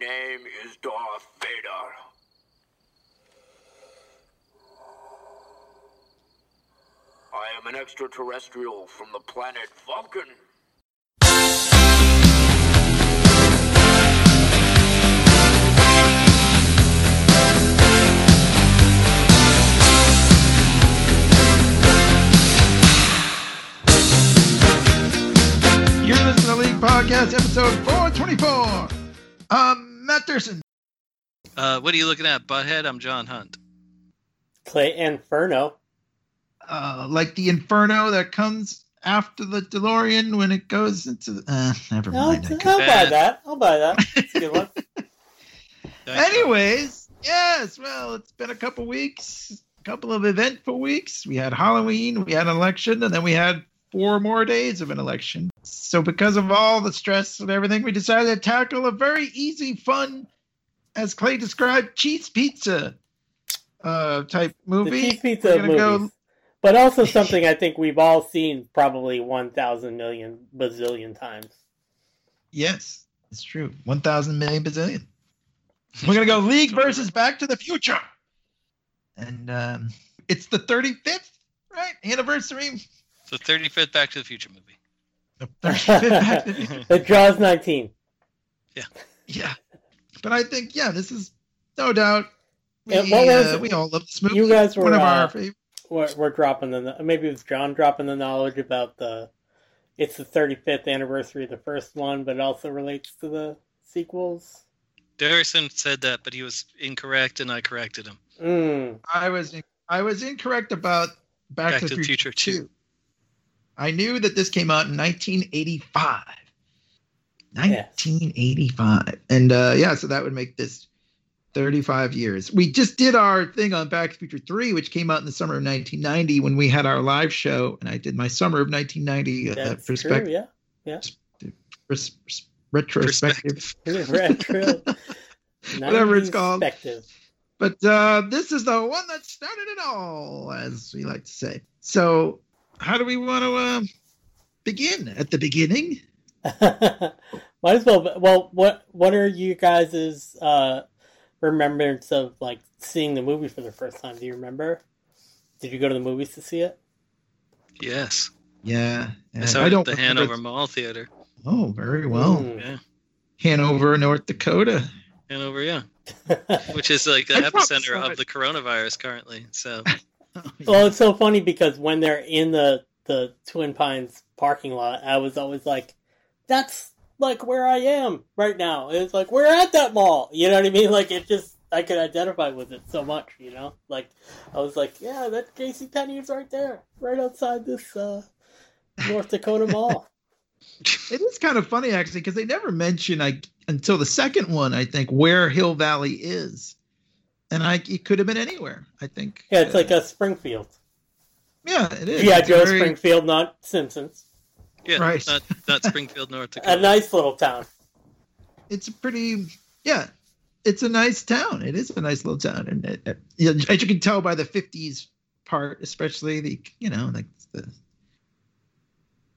name is Darth Vader. I am an extraterrestrial from the planet Vulcan. You're listening to League Podcast, episode 424. Um, Matt Thurston. Uh, what are you looking at, Butthead? I'm John Hunt. Clay Inferno. Uh, like the Inferno that comes after the DeLorean when it goes into the. Uh, never I'll, mind. I I'll buy that. I'll buy that. That's a good one. Anyways, yes, well, it's been a couple weeks, a couple of eventful weeks. We had Halloween, we had an election, and then we had four more days of an election. So, because of all the stress and everything, we decided to tackle a very easy, fun, as Clay described, cheese pizza uh, type The movie. cheese pizza We're movies. go- But also something I think we've all seen probably 1,000 million bazillion times. Yes, it's true. 1,000 million bazillion. We're going to go League versus Back to the Future. And um, it's the 35th, right? Anniversary. The 35th Back to the Future movie. The 35th Back to the Future. It draws 19. Yeah. Yeah. But I think, yeah, this is no doubt. We, Yeah, what was uh, we all love this movie. You guys were, one of uh, our favorite. We're, we're dropping the maybe it was John dropping the knowledge about the it's the 35th anniversary of the first one, but it also relates to the sequels. Darrison said that, but he was incorrect, and I corrected him. Mm. I was I was incorrect about Back, to, the Future, 2. I knew that this came out in 1985. 1985. And uh, yeah, so that would make this 35 years. We just did our thing on Back to the Future 3, which came out in the summer of 1990 when we had our live show, and I did my summer of 1990 uh, That's perspective, true, yeah. res- retrospective. Retro. Whatever it's called. But uh, this is the one that started it all, as we like to say. So, how do we want to uh, begin? At the beginning? Might as well. Well, what what are you guys' uh, remembrance of like seeing the movie for the first time? Do you remember? Did you go to the movies to see it? Yes. Yeah. I and saw I don't at the remember- Hanover Mall Theater. Oh, very well. Mm. Yeah. Hanover, North Dakota. Hanover, yeah. Which is like the I epicenter of the coronavirus currently. So, well, it's so funny because when they're in the the Twin Pines parking lot, I was always like, "That's like where I am right now." It's like we're at that mall. You know what I mean? Like it just I could identify with it so much. You know, like I was like, "Yeah, that J.C. Penney is right there, right outside this uh, North Dakota mall." It is kind of funny actually because they never mention like until the second one, I think, where Hill Valley is, and I it could have been anywhere. I think. Yeah, it's Uh, like a Springfield. yeah, it is. Yeah, It's Joe very- Springfield, not Simpsons. yeah, Right. not, not Springfield, North Dakota. A nice little town. It's a pretty. Yeah, it's a nice town. It is a nice little town, and it, it- yeah, as you can tell by the '50s part, especially the you know like the.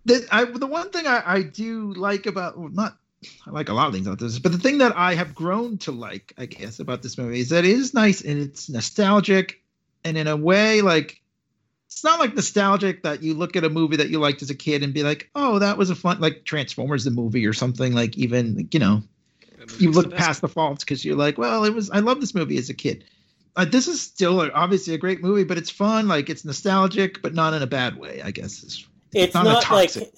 The, I, the one thing I, I do like about well, not I like a lot of things about this, but the thing that I have grown to like, I guess, about this movie is that it is nice and it's nostalgic, and in a way, like it's not like nostalgic that you look at a movie that you liked as a kid and be like, oh, that was a fun like Transformers the movie or something like even like, you know you look the past the faults because you're like, well, it was I love this movie as a kid. Uh, this is still a, obviously a great movie, but it's fun, like it's nostalgic, but not in a bad way. I guess is It's not not, like toxic-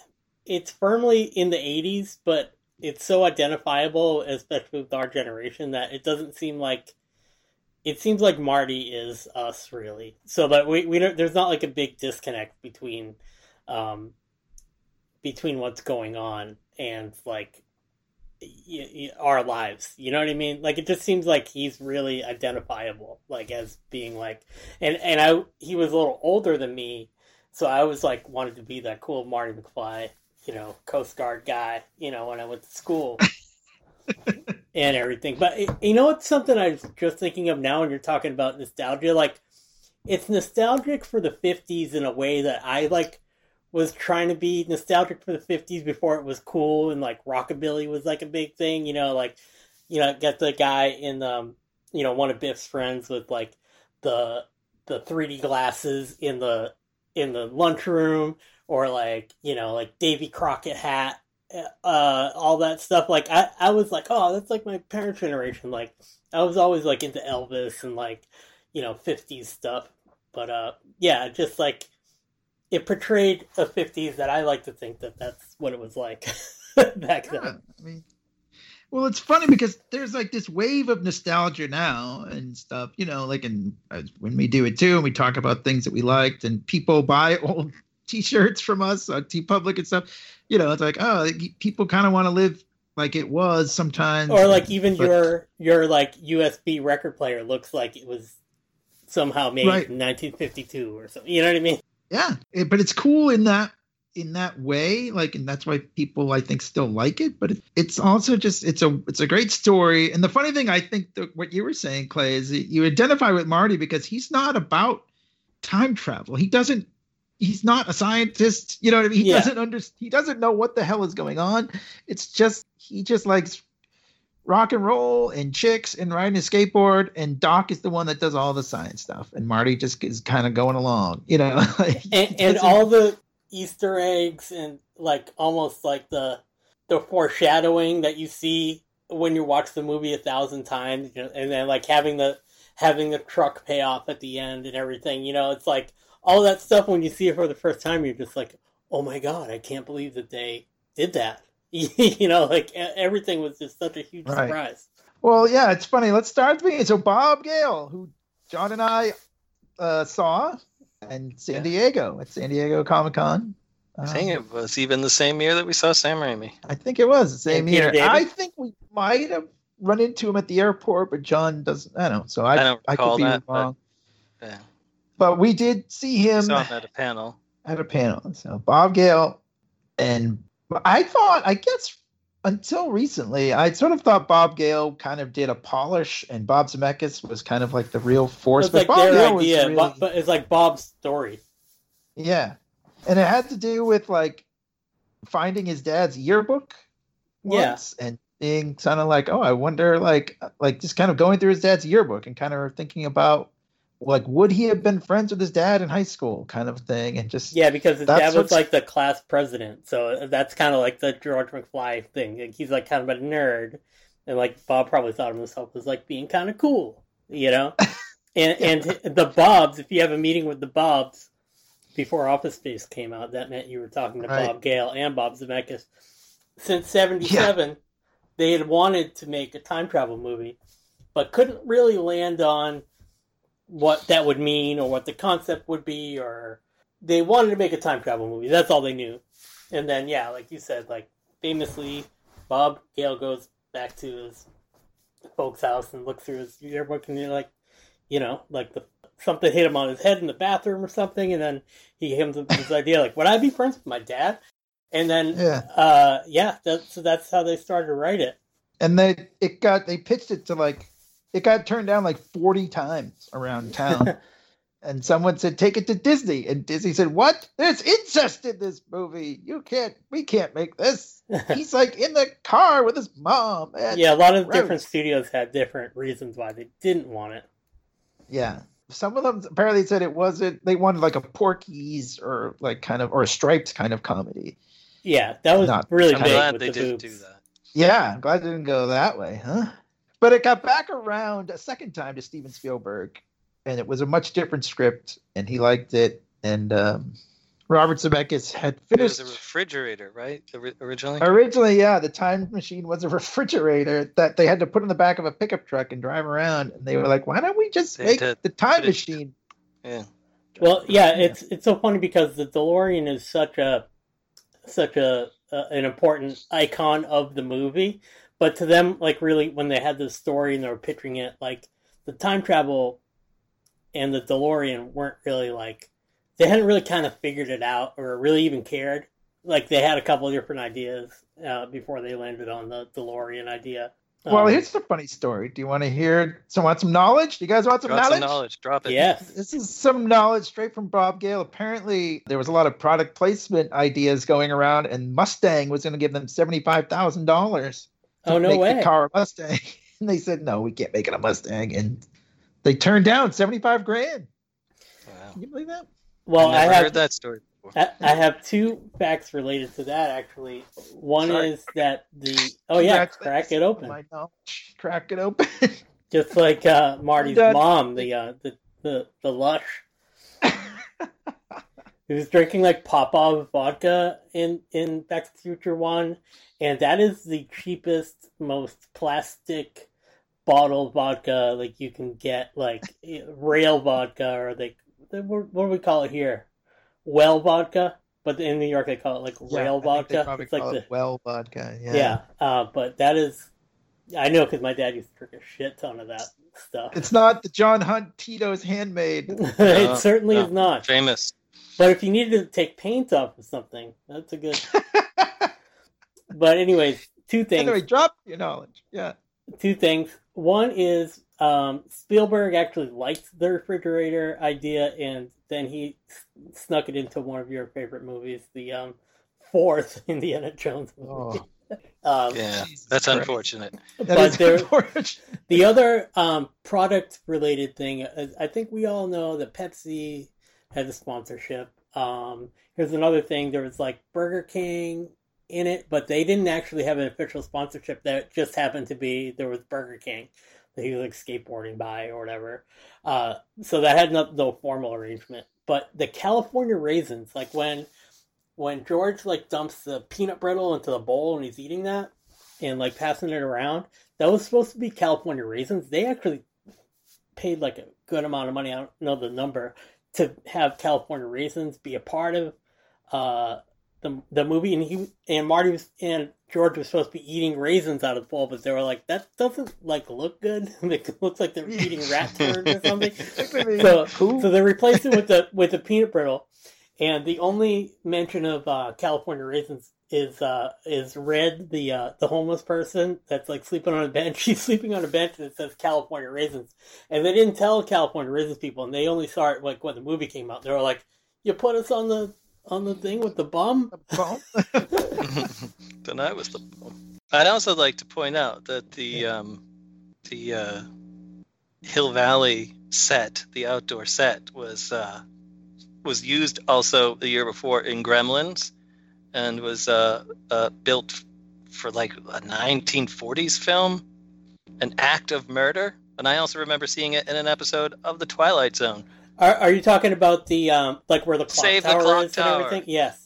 it's firmly in the '80s, but it's so identifiable, especially with our generation, that it doesn't seem like it seems like Marty is us, really. So that we we don't, there's not like a big disconnect between um between what's going on and like y- y- our lives. You know what I mean? Like it just seems like he's really identifiable, like as being like, and and I he was a little older than me, so I was like wanted to be that cool Marty McFly, you know, Coast Guard guy, you know, when I went to school. and everything. But you know what's something I was just thinking of now when you're talking about nostalgia? Like, it's nostalgic for the 50s in a way that I, like, was trying to be nostalgic for the 50s before it was cool and, like, rockabilly was, like, a big thing, you know, like, you know, get the guy in um, you know, one of Biff's friends with like the the 3D glasses in the in the lunchroom, or like you know, like Davy Crockett hat, uh, all that stuff. Like I, I was like, oh, that's like my parents' generation. Like I was always like into Elvis and like you know 50s stuff. But uh, yeah, just like it portrayed a 50s that I like to think that that's what it was like back Yeah, then. I mean, well, it's funny because there's like this wave of nostalgia now and stuff, you know, like in uh, when we do it too, and we talk about things that we liked, and people buy old T-shirts from us on TeePublic and stuff. You know, it's like, oh, people kind of want to live like it was sometimes, Or like even but- your your like USB record player looks like it was somehow made Right. in 1952 or something. You know what I mean? yeah, it- but it's cool in that in that way like and that's why people i think still like it but it, it's also just it's a it's a great story and the funny thing i think that what you were saying clay is that you identify with marty because he's not about time travel he doesn't he's not a scientist. You know what i mean? He Yeah. doesn't under he doesn't know what the hell is going on. It's just he just likes rock and roll and chicks and riding a skateboard. And doc is the one that does all the science stuff. And marty just is kind of going along you know? Like, and, and all the Easter eggs and like almost like the the foreshadowing that you see when you watch the movie a thousand times, you know, and then like having the having the truck pay off at the end and everything. You know, it's like all that stuff when you see it for the first time, you're just like, oh my god, I can't believe that they did that. you know, like e- everything was just such a huge Right. surprise. Well, yeah, it's funny. Let's start with the beginning. So Bob Gale, who John and I uh, saw in San Yeah. Diego at San Diego Comic Con. I think it was even the same year that we saw Sam Raimi. I think it was the same year. David? I think we might have run into him at the airport, but John doesn't. I don't know. So I, I don't I recall could be that, but- wrong. Yeah. But we did see him at a panel. at a panel. So Bob Gale, and I thought, I guess, until recently, I sort of thought Bob Gale kind of did a polish, and Bob Zemeckis was kind of like the real force. It's like Bob their Gale was idea, really- but, but it's like Bob's story. yeah, and it had to do with like finding his dad's yearbook Yeah. and being kind of like, oh, I wonder, like, like just kind of going through his dad's yearbook and kind of thinking about. Like, would he have been friends with his dad in high school, kind of thing, and just Yeah, because his dad was what's- like the class president, so that's kind of like the George McFly thing. Like he's like kind of a nerd, and like Bob probably thought of himself as like being kind of cool, you know. And and the Bobs, if you have a meeting with the Bobs before Office Space came out, that meant you were talking to Right. Bob Gale and Bob Zemeckis. Since '77, they had wanted to make a time travel movie, but couldn't really land on what that would mean or what the concept would be or they wanted to make a time travel movie. That's all they knew. And then, yeah, like you said, like famously, Bob Gale goes back to his folks' house and looks through his yearbook, and you're like, you know, like the something hit him on his head in the bathroom or something, and then he comes up with this idea, like, would I be friends with my dad? And then, yeah. uh, yeah, that, so that's how they started to write it. and they it got they pitched it to like it got turned down like 40 times around town. And someone said take it to disney. And disney said what? There's incest in this movie. You can't we can't make this. He's like in the car with his mom. And yeah, a lot of gross. different studios had different reasons why they didn't want it. yeah. Some of them apparently said it wasn't they wanted like a porky's or like kind of or a striped kind of comedy. Yeah, that was Not- really I'm big glad with they the didn't boobs. do that. yeah i'm glad it didn't go that way huh but it got back around a second time to steven spielberg and it was a much different script and he liked it and um, robert zemeckis had It was a refrigerator, right? Originally. originally yeah the time machine was a refrigerator that they had to put in the back of a pickup truck and drive around and they were like why don't we just They make the time machine Yeah. Well, yeah, it's it's so funny because the DeLorean is such a such a uh, an important icon of the movie, but to them, like really, when they had this story and they were picturing it, like the time travel and the DeLorean weren't really like they hadn't really kind of figured it out or really even cared. Like they had a couple of different ideas uh, before they landed on the DeLorean idea. well Um, here's a funny story do you want to hear so want some knowledge do you guys want some Got knowledge some knowledge. Drop it. yes, This is some knowledge straight from Bob Gale. Apparently, there was a lot of product placement ideas going around, and Mustang was going to give them seventy-five thousand dollars. Oh, no make way. The car a Mustang. and they said no, we can't make it a Mustang, and they turned down seventy five grand. Wow. Can you believe that? well, I have heard that story before. I, I have two facts related to that actually. One Sorry. is that the oh yeah, Congratulations crack it open, My knowledge. Crack it open. just like uh, Marty's mom, the uh, the the the lush. He was drinking like Popov vodka in in Back to the Future One, and that is the cheapest, most plastic bottle vodka like you can get, like rail vodka or like what what do we call it here? Well vodka, but in New York they call it like Yeah, rail I think they vodka. probably It's like call the well vodka. Yeah. yeah, uh, but that is I know because my dad used to drink a shit ton of that stuff. It's not the John Hunt Tito's handmade. it No, certainly no. is not. Famous. But if you needed to take paint off of something, that's a good. But anyways, two things. anyway, drop your knowledge. Yeah. Two things. One is um, Spielberg actually liked the refrigerator idea, and then he s- snuck it into one of your favorite movies, the um, fourth Indiana Jones movie. Oh, Um, Yeah, that's Christ. unfortunate. that But is there- unfortunate. The other um, product related thing, I think we all know that Pepsi has a sponsorship. Um, here's another thing there was like Burger King in it, but they didn't actually have an official sponsorship. That just happened to be there was Burger King that he was like skateboarding by or whatever. Uh, so that had no, no formal arrangement. But the California raisins, like when when George like dumps the peanut brittle into the bowl and he's eating that and like passing it around, that was supposed to be California raisins. They actually paid like a good amount of money. I don't know the number to have California raisins be a part of uh, the the movie. And he and Marty was and George was supposed to be eating raisins out of the bowl, but they were like, that doesn't like look good. it looks like they're eating rat turd or something. So, Cool. so they replaced it with the with the peanut brittle, and the only mention of uh, California raisins is uh, is Red, the uh, the homeless person that's like sleeping on a bench. He's sleeping on a bench that says California raisins, and they didn't tell California raisins people, and they only saw it like when the movie came out. They were like, "You put us on the on the thing with the bum." Bump. then I was the. I'd also like to point out that the um, the uh, Hill Valley set, the outdoor set, was uh, was used also the year before in Gremlins, and was uh, uh, built for like a 1940s film, an act of murder. And I also remember seeing it in an episode of The Twilight Zone. Are, are you talking about the um like where the clock Save the clock is tower. and everything? Yes.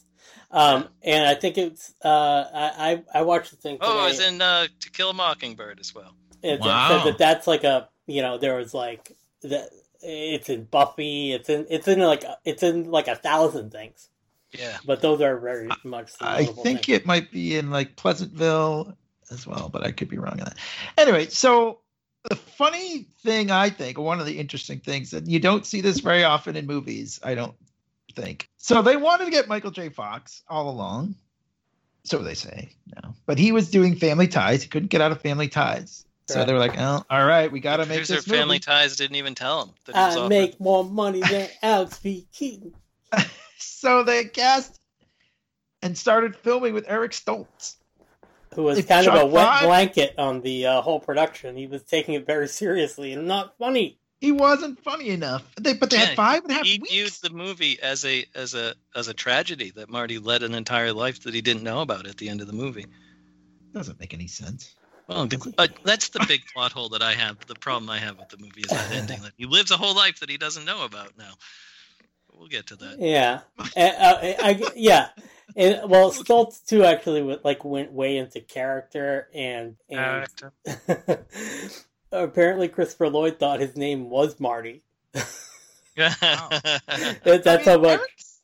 Um, and I think it's uh, I I I watched the thing. Today. Oh, it was in uh, To Kill a Mockingbird as well. It Wow. said that that's like a you know there was like that it's in Buffy. It's in it's in like it's in like a thousand things, Yeah. but those are very much. the I think things. it might be in like Pleasantville as well, but I could be wrong on that. Anyway, so the funny thing I think, or one of the interesting things, and you don't see this very often in movies, I don't think. So they wanted to get Michael J. Fox all along. So they say, no. But he was doing family ties. He couldn't get out of family ties. So they were like, oh, all right, we got to make producer this Family movie. Ties didn't even tell him that he was I offered. make more money than Alex P. Keaton. So they cast and started filming with Eric Stoltz. Who was If kind of a wet Five- blanket on the uh, whole production. He was taking it very seriously and not funny. He wasn't funny enough. They, but they Yeah, had five and a half he weeks. viewed the movie as a as a as a tragedy that Marty led an entire life that he didn't know about at the end of the movie. Doesn't make any sense. Well, uh, that's the big plot hole that I have. The problem I have with the movie is that ending. That he lives a whole life that he doesn't know about now. We'll get to that. Yeah, And, uh, I, I- yeah, and well, Stoltz too actually went, like went way into character and and apparently Christopher Lloyd thought his name was Marty. That- that's I how much. Eric's-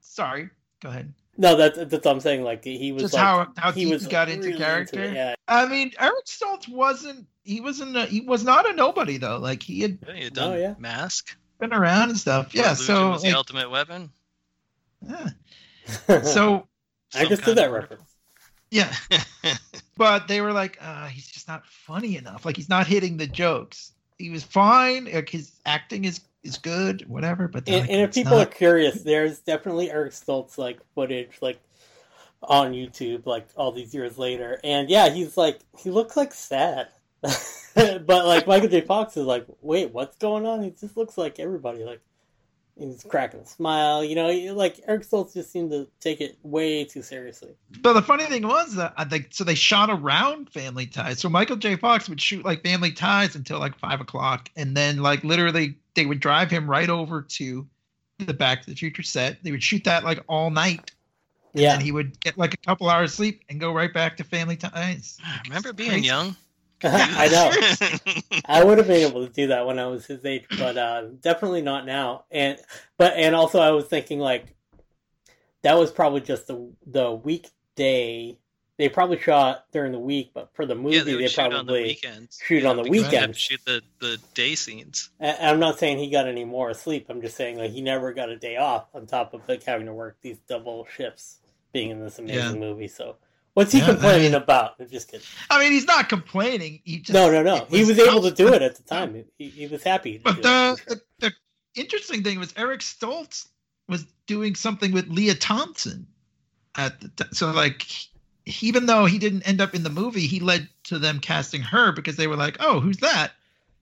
Sorry, go ahead. No, that's that's what I'm saying. Like he was Just like how how he was he got into really character. it, yeah, I mean, Eric Stoltz wasn't. He wasn't. A, he was not a nobody though. Like he had Yeah, he had Oh, done yeah. Mask. Been around and stuff. Yeah. Illusion So was like, the ultimate weapon. yeah. so I Some just did that of reference. yeah. But they were like, uh, he's just not funny enough. Like he's not hitting the jokes. He was fine. Like his acting is is good, whatever. But And, like, and if people not." are curious, there's definitely Eric Stoltz like footage like on YouTube like all these years later. And yeah, he's like he looks like sad. but like Michael J. Fox is like, wait, what's going on? He just looks like everybody. Like he's cracking a smile. You know, like Eric Stoltz just seemed to take it way too seriously. But the funny thing was that uh, I think so they shot around Family Ties. So Michael J. Fox would shoot like Family Ties until like five o'clock, and then like literally they would drive him right over to the Back to the Future set. They would shoot that like all night, Yeah, and he would get like a couple hours sleep and go right back to Family Ties. I Remember being Crazy. young? I know. I would have been able to do that when I was his age, but uh, definitely not now. And but and also I was thinking like that was probably just the the weekday. They probably shot during the week, but for the movie yeah, they they shoot on the probably. weekends. shoot Yeah, on the because they had to weekends. Shoot the, the day scenes. I- I'm not saying he got any more sleep. I'm just saying like he never got a day off on top of like having to work these double shifts, being in this amazing movie. So what's he Yeah, I complaining mean- about? I'm just kidding. I mean, he's not complaining. He just, No, no, no. it He was able to do it at the time. He, he was happy. But the, the the interesting thing was Eric Stoltz was doing something with Lea Thompson at the t- so like he- even though he didn't end up in the movie, he led to them casting her because they were like, "Oh, who's that?"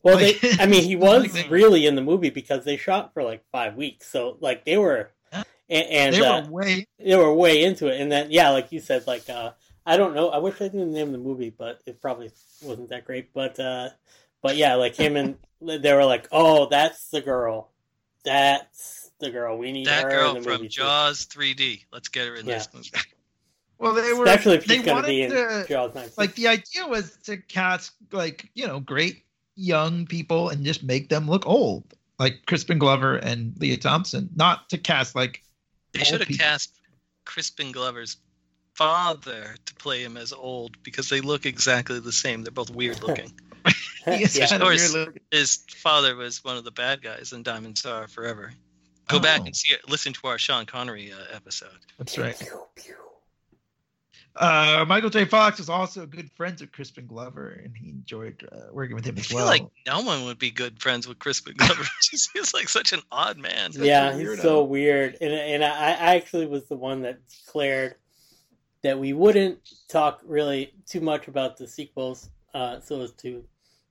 Well, Like- they, I mean, he was like they- really in the movie because they shot for like five weeks. So, like, they were, Yeah. And, and they uh, were way they were way into it. And then, yeah, like you said, like, uh, I don't know. I wish I knew the name of the movie, but it probably wasn't that great. But, uh, but yeah, like him and they were like, oh, that's the girl. That's the girl. We need That her girl in the from movie. too." Jaws 3D. Let's get her in Yeah. this movie. well. They were Especially if they she's going to wanted be in to- Jaws 19. like the idea was to cast like you know great young people and just make them look old, like Crispin Glover and Lea Thompson, not to cast like They should have people. cast Crispin Glover's father to play him as old because they look exactly the same. They're both weird looking. He's Yeah. of course. His father was one of the bad guys in Diamonds Are Forever. Go back Oh. and see it. Listen to our Sean Connery uh, episode. That's right. Pew, pew. Uh, Michael J. Fox was also good friends with Crispin Glover, and he enjoyed uh, working with him I as feel well. like no one would be good friends with Crispin Glover. he seems like such an odd man. Such yeah, he's so weird. And and I, I actually was the one that declared that we wouldn't talk really too much about the sequels, uh, so as to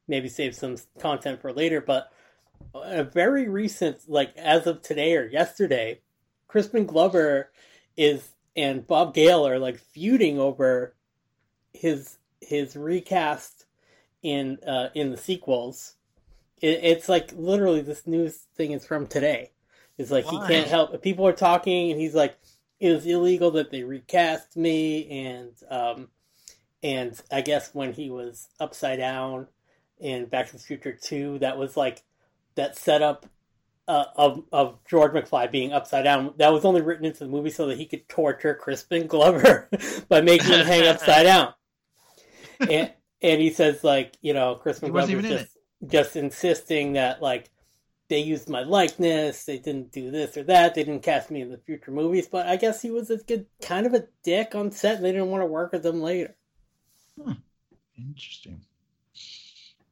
maybe save some content for later. But a very recent, like as of today or yesterday, Crispin Glover is and Bob Gale are like feuding over his his recast in uh, in the sequels. It, it's like literally this news thing is from today. It's like Why? he can't help. People are talking, and he's like, "It was illegal that they recast me," and um, and I guess when he was upside down in Back to the Future Two, that was like that setup uh, of of George McFly being upside down. That was only written into the movie so that he could torture Crispin Glover by making him hang upside down. And and he says like you know Crispin Glover even in just just insisting that like they used my likeness, they didn't do this or that, they didn't cast me in the future movies. But I guess he was a good kind of a dick on set, and they didn't want to work with him later. Interesting.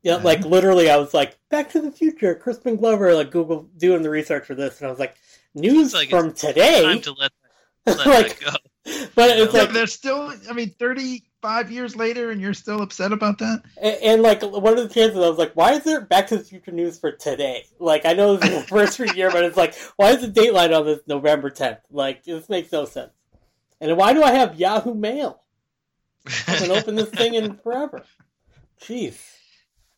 Yeah, Yeah. like literally, I was like, "Back to the Future," Crispin Glover, like Google doing the research for this, and I was like, "News Seems like from it's today." Time to let, let like, that go. but it's Yeah, like, but they're still. I mean, thirty-five years later, and you're still upset about that. and, and like one of the chances, I was like, "Why is there Back to the Future news for today?" Like, I know this is the first year, but it's like, why is the dateline on this November tenth? Like, this makes no sense. And why do I have Yahoo Mail? I haven't opened this thing in forever. Jeez.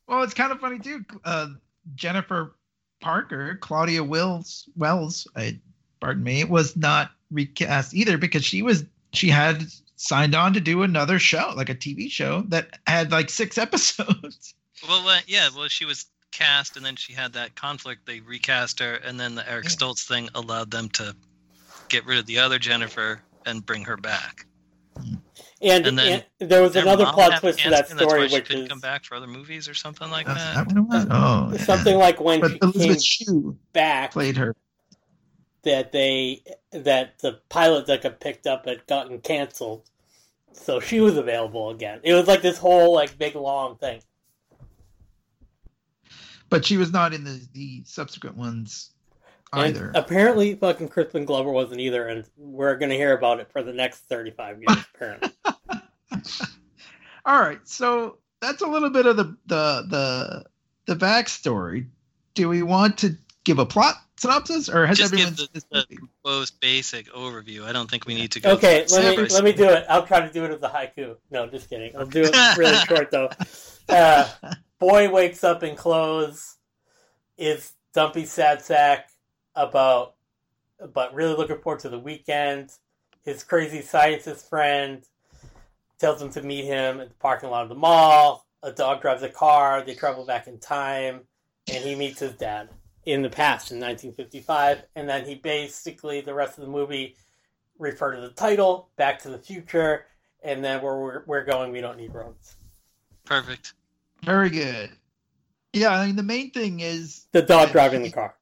Well, it's kind of funny too. Uh, Jennifer Parker, Claudia Wills, Wells, I, pardon me, was not recast either because she was she had signed on to do another show, like a TV show that had like six episodes. Well, uh, yeah. Well, she was cast, and then she had that conflict. They recast her, and then the Eric Yeah. Stoltz thing allowed them to get rid of the other Jennifer and bring her back. And, And then and there was another plot twist to that cancer, and that's story, why she which couldn't is come back for other movies or something like Is that. that what it was? Oh, yeah. something like when But she came Elizabeth Shue back played her. that they that the pilot that got picked up had gotten canceled, so she was available again. It was like this whole like big long thing. but she was not in the the subsequent ones And either. apparently, fucking Crispin Glover wasn't either, and we're gonna hear about it for the next thirty-five years. Apparently, All right, so that's a little bit of the the the the backstory. Do we want to give a plot synopsis, or has Just everyone give the, the movie? most basic overview. I don't think we need to go. Okay, let me let me do it. I'll try to do it as a haiku. No, just kidding. I'll do it really short though. Uh, boy wakes up in clothes, is dumpy sad sack about, but really looking forward to the weekend. His crazy scientist friend tells them to meet him at the parking lot of the mall. A dog drives a car. They travel back in time, and he meets his dad in the past in 1955. And then he basically the rest of the movie refer to the title, Back to the Future, and then where we're, we're going, we don't need roads. Perfect. Very good. Yeah, I mean the main thing is The dog driving the car.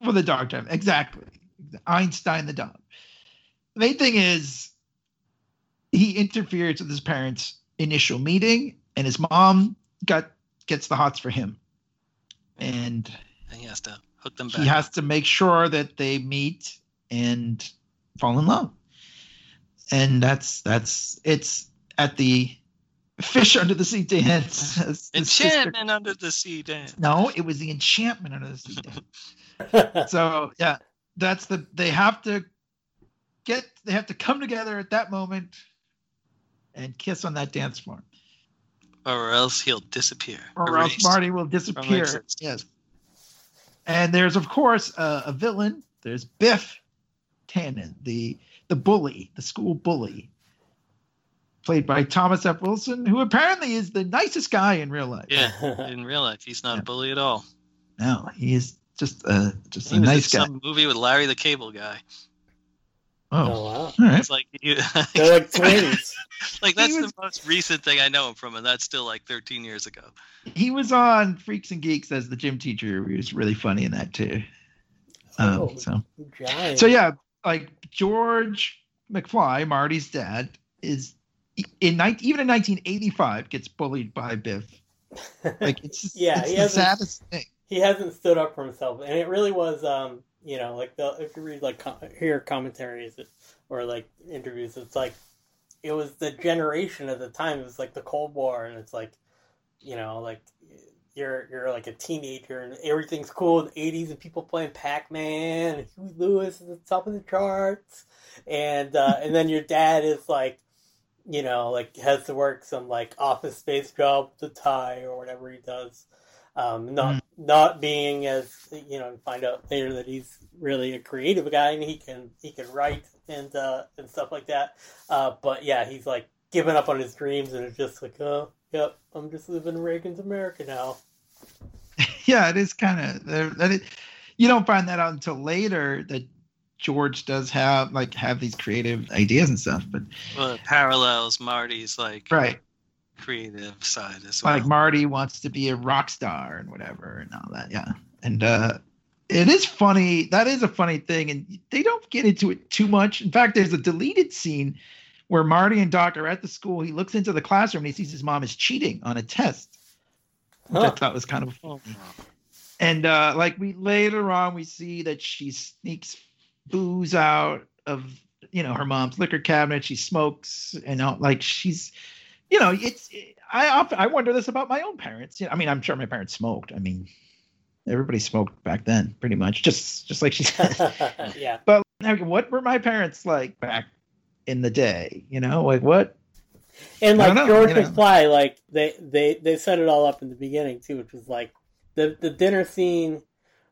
well the dog drive exactly. Einstein the dog. The main thing is he interferes with his parents' initial meeting, and his mom got gets the hots for him, and And he has to hook them back. he has to make sure that they meet and fall in love and that's that's it's at the fish under the sea dance as sister- Enchantment under the sea dance. no it was the enchantment under the sea dance so yeah that's the they have to get they have to come together at that moment and kiss on that dance floor Or else he'll disappear. or else Marty will disappear. Yes. And there's of course uh, a villain. There's Biff Tannen, the the bully, the school bully, played by Thomas F. Wilson, who apparently is the nicest guy in real life. Yeah, in real life, he's not Yeah. a bully at all. No, he is just uh just He a was nice in guy. some movie with Larry the Cable Guy. Oh, oh wow. all right. It's like you, They're like twins. like that's was- the most recent thing I know him from, and that's still like 13 years ago. He was on Freaks and Geeks as the gym teacher. He was really funny in that too. Um, Oh, so giant. So yeah, like George McFly, Marty's dad, is in 19, even in 1985 gets bullied by Biff. Like it's Yeah, it's he the hasn't- saddest thing. he hasn't stood up for himself, and it really was, um, you know, like the, if you read like com- hear commentaries or like interviews, it's like it was the generation at the time. It was like the Cold War, and it's like, you know, like you're you're like a teenager and everything's cool in the '80s, and people playing Pac-Man and Huey Lewis is the top of the charts, and uh, and then your dad is like. You know, like has to work some like office space job a tie or whatever he does, um, not not being as you know find out later that he's really a creative guy and he can he can write and uh, and stuff like that. Uh, but yeah, he's like giving up on his dreams and it's just like, oh, yep, I'm just living Reagan's America now. Yeah, it is kind of there that. You don't find that out until later that George does have like have these creative ideas and stuff. But Well, it parallels Marty's like right, creative side as well. like Marty wants to be a rock star and whatever and all that. Yeah, and uh, it is funny. That is a funny thing, and they don't get into it too much. In fact, there's a deleted scene where Marty and Doc are at the school. He looks into the classroom and he sees his mom is cheating on a test. Which I thought was kind of Oh, and uh, like we later on we see that she sneaks booze out of you know her mom's liquor cabinet. She smokes and all, like she's you know it's I often I wonder this about my own parents. You know, I mean I'm sure my parents smoked. I mean everybody smoked back then pretty much just just like she said. yeah, but I mean, what were my parents like back in the day? You know like what? and like know, George you know. McFly, like they they they set it all up in the beginning too, which was like the the dinner scene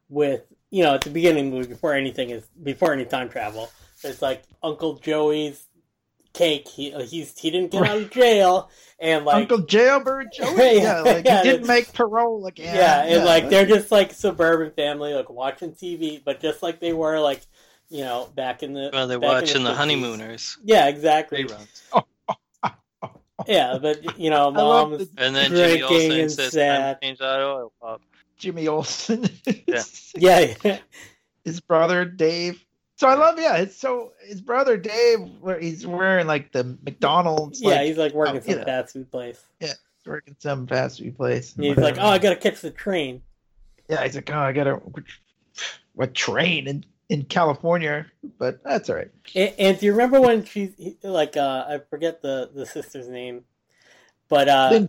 with you know at the beginning movie before anything is before any time travel. It's like Uncle Joey's cake. He uh, he's he didn't get out of jail, and like Uncle Jailbird Joey? Yeah, yeah, like yeah, he didn't make parole again. Yeah, and like that's- they're just like suburban family, like watching TV, but just like they were like, you know, back in the well, they're watching the 50s. honeymooners Yeah, exactly. reruns, Yeah, but you know, I love mom's and then Jimmy Olsen and says, sad. "Time change that oil pop." Jimmy Olsen. Yeah. yeah, yeah, his brother Dave. So I love, yeah. It's so his brother Dave, where he's wearing like the McDonald's, yeah. like He's like working oh, some you know. fast food place. Yeah, working some fast food place. He's like, "Oh, I gotta catch the train." yeah. He's like, oh, I gotta what train in in California, but that's all right. And, and do you remember when she's he- like, uh, I forget the the sister's name, but uh, Lin-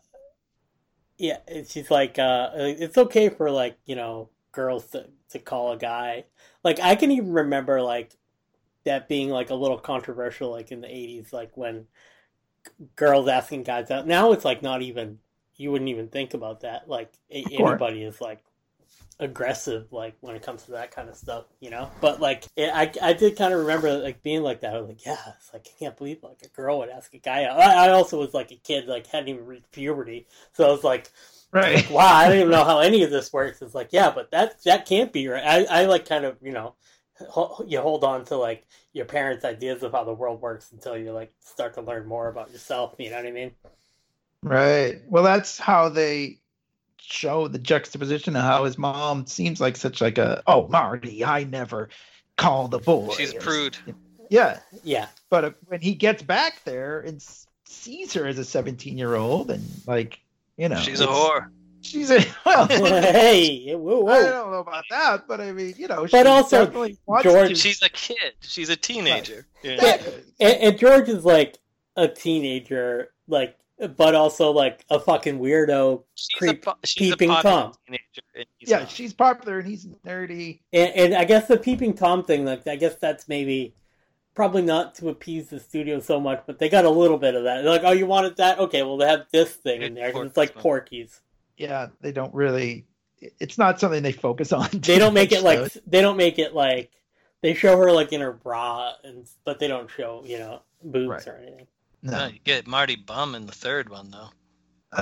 yeah, and she's like, uh, it's okay for like you know girls to to call a guy. Like I can even remember like that being like a little controversial, like in the '80s, like when g- girls asking guys out. Now it's like not even you wouldn't even think about that. Like a- anybody is like aggressive like when it comes to that kind of stuff you know but like it, i i did kind of remember like being like that i was like yeah it's like i can't believe like a girl would ask a guy out i, I also was like a kid like hadn't even reached puberty so i was like Right. wow i don't even know how any of this works it's like yeah but that that can't be right i, I like kind of you know ho- you hold on to like your parents ideas of how the world works until you like start to learn more about yourself you know what i mean Right. Well, that's how they show the juxtaposition of how his mom seems like such like a oh Marty, I never call the boy. She's prude. Yeah, yeah but uh, when he gets back there and sees her as a 17 year old and like you know She's a whore. She's a well. hey whoa, I don't know about that, but I mean, you know, But she also, George- to- She's a kid. She's a teenager. Yeah. Exactly. And, and George is like a teenager, like, but also like a fucking weirdo. She's Creep- a, she's peeping popular Tom. teenager. Yeah, not. she's popular and he's nerdy. And, and I guess the peeping tom thing, like, I guess that's maybe probably not to appease the studio so much, but they got a little bit of that. They're like, oh, you wanted that? Okay, well, they have this thing in there 'cause it's like Porky's. Yeah, they don't really. It's not something they focus on. They don't make it like though. they don't make it like they show her like in her bra, and but they don't show you know boobs Right. or anything. No, No. you get Marty Bum in the third one though.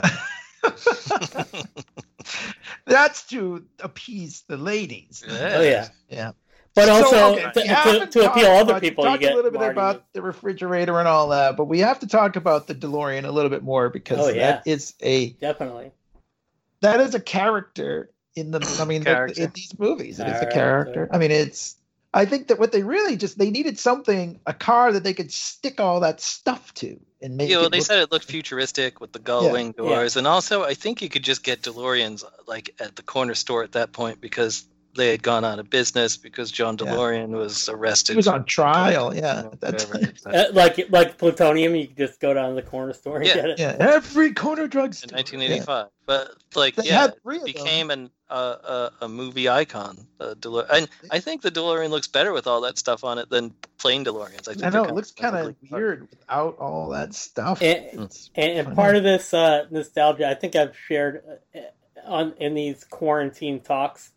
That's to appease the ladies. Oh yeah, Yeah. But So, also okay, to, we to, to appeal talked other much- people, we you talked get a little bit Marty. about the refrigerator and all that, but we have to talk about the DeLorean a little bit more because Oh, yeah. that is a definitely. that is a character in the I mean the- in these movies. It is a Character. character. I mean it's I think that what they really just they needed something a car that they could stick all that stuff to and make Yeah, well, it they look- said it looked futuristic with the gull Yeah. wing doors, and also I think you could just get DeLoreans like at the corner store at that point because they had gone out of business because John Yeah. DeLorean was arrested. he was on trial, You yeah. know, at that Uh, like like plutonium, you can just go down to the corner store and Yeah. get it. Yeah, every corner drug in drugstore. 1985. But like, They yeah, had three of them. became an uh, a, a movie icon. Uh, DeLorean, and I think the DeLorean looks better with all that stuff on it than plain DeLoreans. I, think I know it looks kind of ugly. weird without all that stuff. And- It's And, and funny. part of this uh, nostalgia, I think I've shared uh, on in these quarantine talks,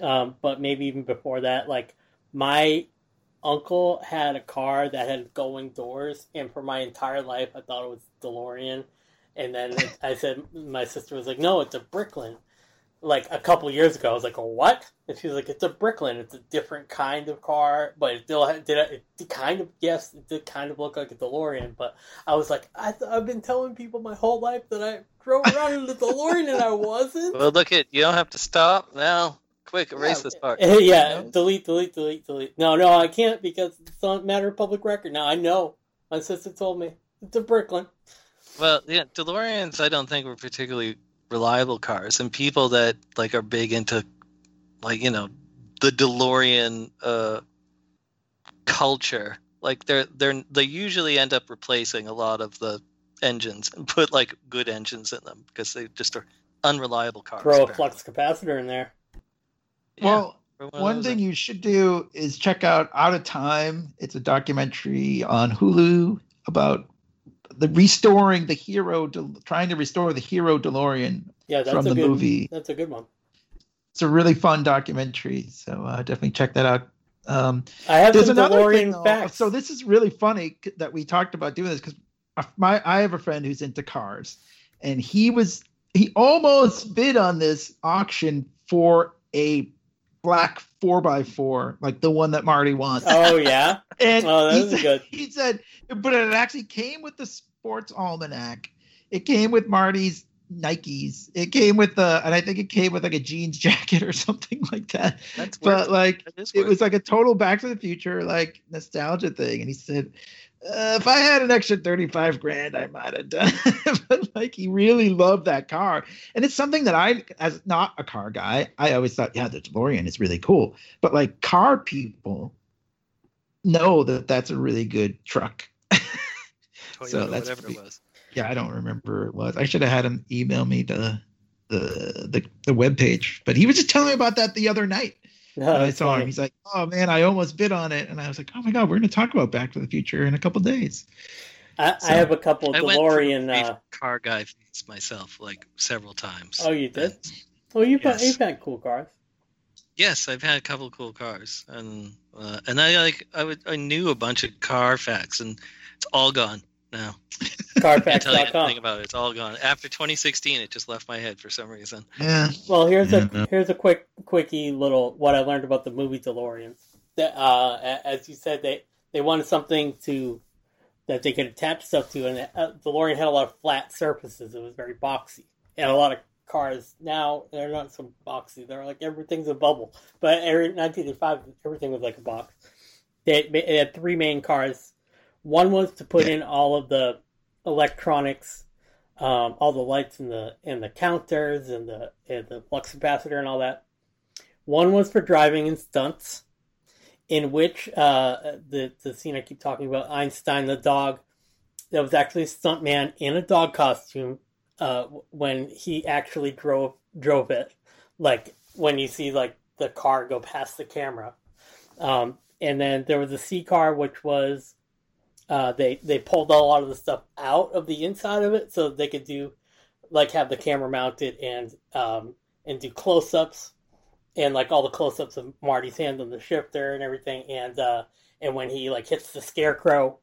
um, but maybe even before that. Like my uncle had a car that had going doors, and for my entire life, I thought it was DeLorean. And then I said, my sister was like, "No, it's a Bricklin." Like a couple years ago, I was like, "What?" And she's like, "It's a Bricklin. It's a different kind of car, but it still had, did it, it kind of yes, it did kind of look like a DeLorean, but." I was like, I th- I've been telling people my whole life that I drove around in the DeLorean and I wasn't. Well, look at you don't have to stop now. Quick, erase Yeah. this part. yeah, delete, delete, delete, delete. No, no, I can't because it's not a matter of public record. Now I know. My sister told me it's a Bricklin. Well, yeah, DeLoreans I don't think were particularly reliable cars, and people that like are big into like you know the DeLorean uh, culture, like they're they're they usually end up replacing a lot of the engines and put like good engines in them because they just are unreliable cars. Throw a apparently. flux capacitor in there. Yeah, well, throw of one thing in. you should do is check out Out of Time. It's a documentary on Hulu about the restoring the hero, De- trying to restore the hero DeLorean. Yeah, that's From a the good movie. That's a good one. It's a really fun documentary, so uh, definitely check that out. Um, I have There's some another DeLorean thing, though. facts. So this is really funny that we talked about doing this because my I have a friend who's into cars, and he was he almost bid on this auction for a black four x four, like the one that Marty wants. oh yeah, and oh, that he said, good. he said, but it actually came with the sports almanac. It came with Marty's Nikes. It came with the, and I think it came with like a jeans jacket or something like that. That's But worth like That is it was like a total Back to the Future like nostalgia thing, and he said, uh, "If I had an extra thirty-five grand, I might have done." it." but like he really loved that car, and it's something that I, as not a car guy, I always thought, yeah, the DeLorean is really cool. But like car people know that that's a really good truck. Toyota, so that's whatever pretty- it was. Yeah, I don't remember what it was. I should have had him email me the the the the web page. But he was just telling me about that the other night. No, when I that's saw him. He's like, "Oh man, I almost bid on it," and I was like, "Oh my god, we're going to talk about Back to the Future in a couple days." I, so- I have a couple I went through DeLorean. Uh, car guy phase myself, like several times. oh, you did? And- Oh, you've got you've had cool cars. Yes, I've had a couple cool cars, and uh, and I like I would I knew a bunch of car facts, and it's all gone now. Can't tell you anything about it. It's all gone. After 2016, it just left my head for some reason. Yeah, Well, here's Yeah, a no. here's a quick quickie little what I learned about the movie DeLorean. That uh, as you said, they they wanted something to that they could attach stuff to, and uh, DeLorean had a lot of flat surfaces. It was very boxy, and a lot of cars now they're not so boxy. They're like everything's a bubble. But every 1985, everything was like a box. They, they had three main cars. One was to put in all of the electronics um, all the lights and the in the counters and the and the flux capacitor and all that. One was for driving and stunts, in which uh, the the scene I keep talking about Einstein the dog, that was actually a stuntman in a dog costume uh, when he actually drove drove it, like when you see like the car go past the camera. Um, and then there was a C car, which was uh, they they pulled a lot of the stuff out of the inside of it so they could do like have the camera mounted and um, and do close ups and like all the close ups of Marty's hand on the shifter and everything and uh, and when he like hits the scarecrow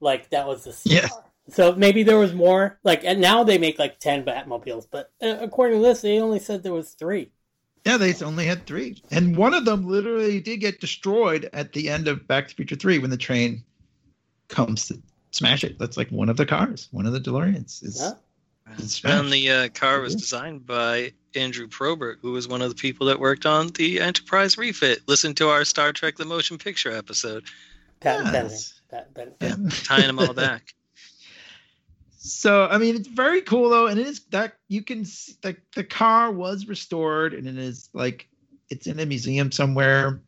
like that was the Yeah. So maybe there was more like and now they make like ten Batmobiles, but uh, according to this, they only said there was three. yeah, they only had three, and one of them literally did get destroyed at the end of Back to the Future Three when the train comes to smash it. That's like one of the cars, one of the DeLoreans is. Huh? is And the uh, car was designed by Andrew Probert, who was one of the people that worked on the Enterprise refit. Listen to our Star Trek: The Motion Picture episode, Patent pending. Yes. Patent pending. Yeah. tying them all back. So I mean, it's very cool though, and it is that you can see the the car was restored, and it is like it's in a museum somewhere,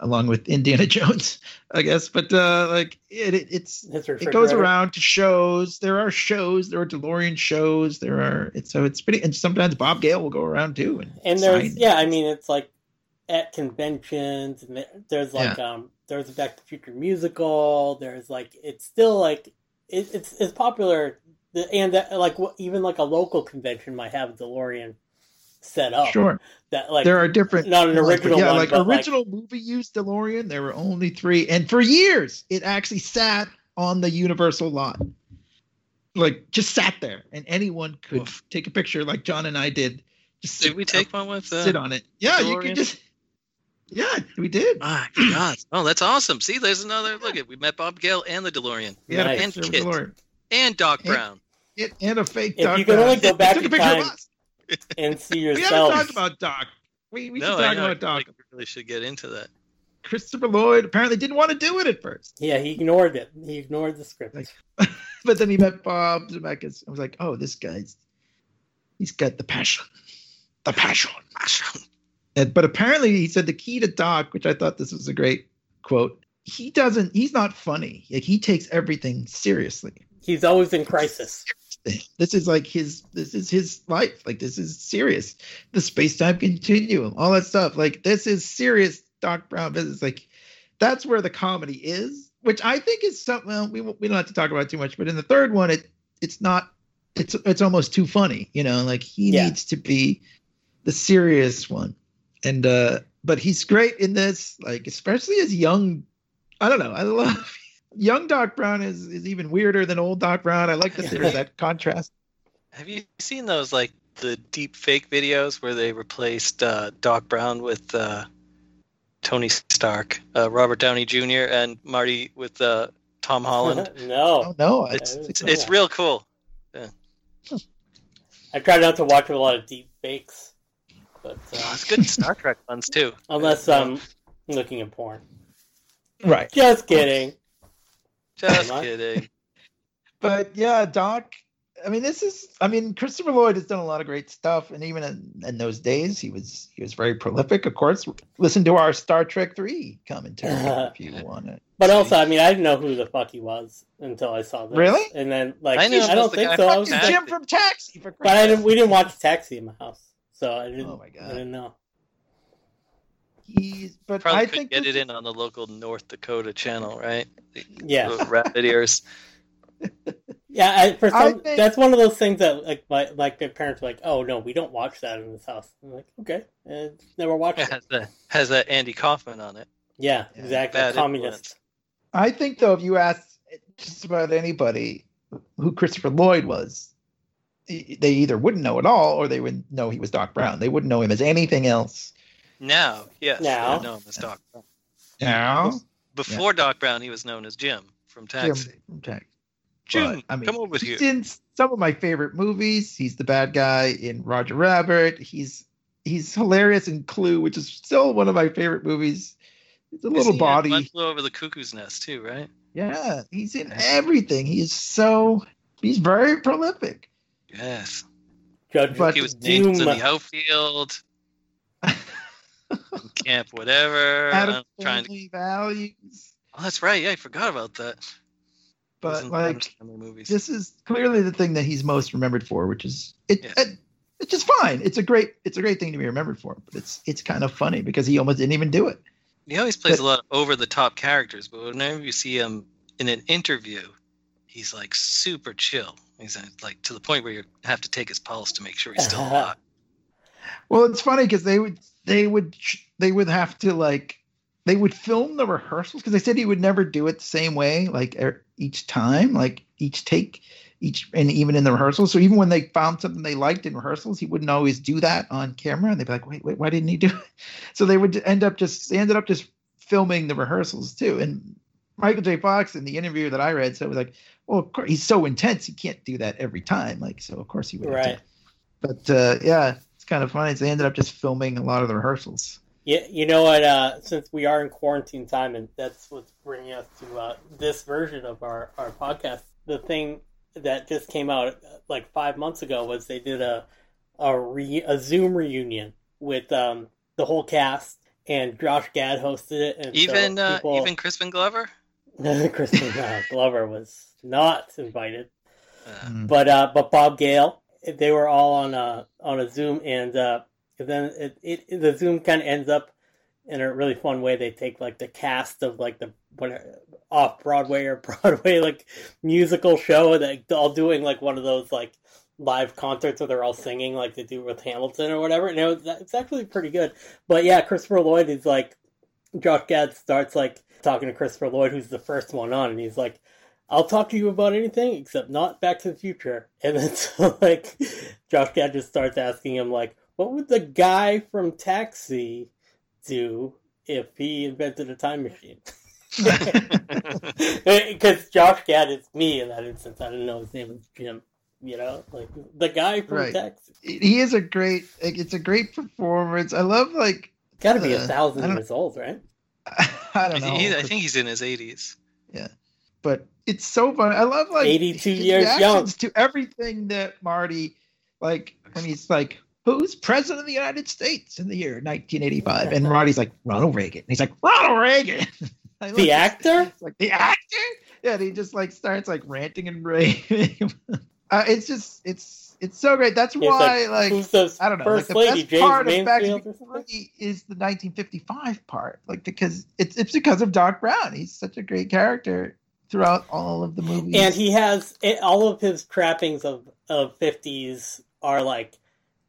along with Indiana Jones, I guess. But uh, like it, it it's it goes around to shows. There are shows. There are DeLorean shows. There are it's so it's pretty. And sometimes Bob Gale will go around too. And, and there's yeah i mean it's like at conventions and there's like um there's a back to the future musical there's like it's still like it, it's it's popular The- and that, like even like a local convention might have a delorean set up sure. that like there are different. not an like, original yeah, one, like but, like- original movie used DeLorean. There were only three, and for years it actually sat on the Universal lot, like just sat there, and anyone could Oof. take a picture, like John and I did. Just Did sit we up- take one with? Uh, sit on it? Yeah, you could just. Yeah, we did. I forgot. Oh, that's awesome. See, there's another look at. We met Bob Gale and the DeLorean Yeah, had a Nice. picture of Kit. DeLorean. and Doc And- Brown. It, and a fake If Doc you could only go back in time, us. And see We haven't yourself talked about Doc. We, we no, should talk about Doc. feel we really should get into that. Christopher Lloyd apparently didn't want to do it at first. yeah he ignored it he ignored the script Like- But then he met Bob Zemeckis. I was like, oh, this guy's he's got the passion. The passion. And, but apparently he said the key to Doc, which I thought this was a great quote. He doesn't he's not funny. Like he takes everything seriously. he's always in crisis This is like his this is his life. Like this is serious. The space-time continuum, all that stuff. Like this is serious Doc Brown business. Like that's where the comedy is, which I think is something well, we we don't have to talk about too much, but in the third one it it's not it's it's almost too funny, you know, like he Yeah. needs to be the serious one. And uh but he's great in this, like especially as young I don't know. I love young Doc Brown is is even weirder than old Doc Brown. I like that there's that contrast. Have you seen those like the deep fake videos where they replaced uh, Doc Brown with uh, Tony Stark, uh, Robert Downey Jr., and Marty with uh, Tom Holland? no Oh no, I- It's it's- it's real cool. i try not to watch a lot of deep fakes but Oh, uh, it's good Star Trek ones too. unless i'm looking at porn right. just kidding Just kidding. But yeah, Doc. I mean, this is. I mean, Christopher Lloyd has done a lot of great stuff, and even in, in those days, he was he was very prolific. Of course, listen to our Star Trek three commentary if you want to. But also, I mean, I didn't know who the fuck he was until I saw this. Really? And then, like, I I, knew he don't think so. I was Taxi. Jim from Taxi, for but I didn't. We didn't watch Taxi in my house. so I didn't. Oh my god! I didn't know. He's but Probably I could think get it in on the local North Dakota channel, right? The- Yeah. the rabbit ears. Yeah, I, for I some, think- that's one of those things that like my like my parents were like, "Oh no, we don't watch that in this house." I'm like, "Okay, uh, never watched It it." has that has that Andy Kaufman on it. Yeah, Yeah, exactly. bad Communist. I think though, if you ask just about anybody who Christopher Lloyd was, they either wouldn't know at all or they would know he was Doc Brown. They wouldn't know him as anything else. Now, yes, Now. I know him as Doc Brown. Now, Before Doc Brown, he was known as Jim from Taxi. Jim from Taxi. Jim, But, I mean, come over here. He's in some of my favorite movies. He's the bad guy in Roger Rabbit. He's he's hilarious in Clue, which is still one of my favorite movies. It's a little he body. One Flew Over the Cuckoo's Nest too, right? Yeah, he's in everything. He's so he's very prolific. Yes. Judge But- He was Doom. named in the outfield. camp, whatever. Out of trying to. values. Oh, that's right. Yeah, I forgot about that. But like movies. this is clearly the thing that he's most remembered for, which is it, Yeah. it it's just fine. It's a great it's a great thing to be remembered for, but it's it's kind of funny because he almost didn't even do it. He always plays But- a lot of over the top characters, but whenever you see him in an interview, he's like super chill. He's uh, like to the point where you have to take his pulse to make sure he's still alive. Well, it's funny because they would they would they would have to like they would film the rehearsals because they said he would never do it the same way like er, each time like each take each and even in the rehearsals. So even when they found something they liked in rehearsals he wouldn't always do that on camera and they'd be like wait wait why didn't he do it? So they would end up just they ended up just filming the rehearsals too. And michael j. Fox in the interview that i read said was like well of course he's so intense he can't do that every time like so of course he would Right. but uh, yeah, kind of funny. So they ended up just filming a lot of the rehearsals. Yeah, you know what? Uh, since we are in quarantine time, and that's what's bringing us to uh, this version of our, our podcast, the thing that just came out uh, like five months ago was they did a a, re- a Zoom reunion with um, the whole cast, and Josh Gad hosted it. And so Even uh, even Crispin Glover. Kristen uh, Glover was not invited, Uh, Mm. but uh, but Bob Gale, they were all on a on a Zoom, and uh, then it, it the Zoom kind of ends up in a really fun way. They take like the cast of like the what off Broadway or Broadway like musical show that all doing like one of those like live concerts where they're all singing like they do with Hamilton or whatever. And it was, it's actually pretty good. But yeah, Christopher Lloyd is like Josh Gad starts like talking to Christopher Lloyd, who's the first one on, and he's like, "I'll talk to you about anything except not Back to the Future." And then so like Josh Gad just starts asking him like, "What would the guy from Taxi do if he invented a time machine?" Because Josh Gad is me in that instance. I didn't know his name was Jim. You know, like the guy from Right. Taxi. he is a great. Like, it's a great performance. I love like Got to be a Uh, I thousand years old, right? I I, don't know, he- I think he's in his 80s. Yeah, but it's so fun. I love like 82 his years reactions to everything that Marty like when he's like. Who's president of the United States in the year 1985? And Marty's like Ronald Reagan. And he's like Ronald Reagan. The this. actor? Like the actor. Yeah, and he just like starts like ranting and raving. uh, it's just it's it's so great. That's He's why like, Who's the I don't know. first like, the lady, best James part of Back to the? Future is the 1955 part, like because it's it's because of Doc Brown. He's such a great character throughout all of the movies. And he has it, all of his trappings of of fifties are like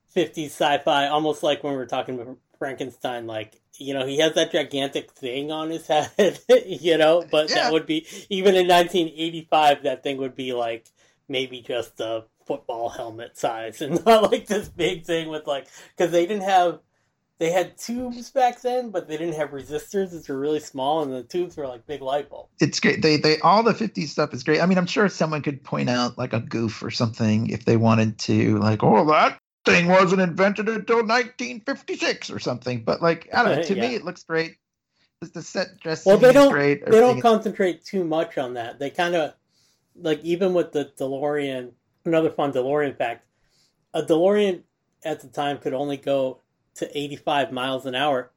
fifties sci-fi, almost like when we were talking about Frankenstein. Like you know, he has that gigantic thing on his head, you know. But Yeah. that would be even in 1985, that thing would be like maybe just a football helmet size, and not like this big thing with like because they didn't have. They had tubes back then, but they didn't have resistors. It's really small, and the tubes were like big light bulbs. it's great. They they all the 50s stuff is great. I mean, I'm sure someone could point out like a goof or something if they wanted to, like, oh, that thing wasn't invented until 1956 or something. But like, I don't know. To Yeah. me, it looks great. The set dressing Well, they don't- great. they don't concentrate too much on that. They kind of like even with the DeLorean. Another fun DeLorean fact: a DeLorean at the time could only go to 85 miles an hour,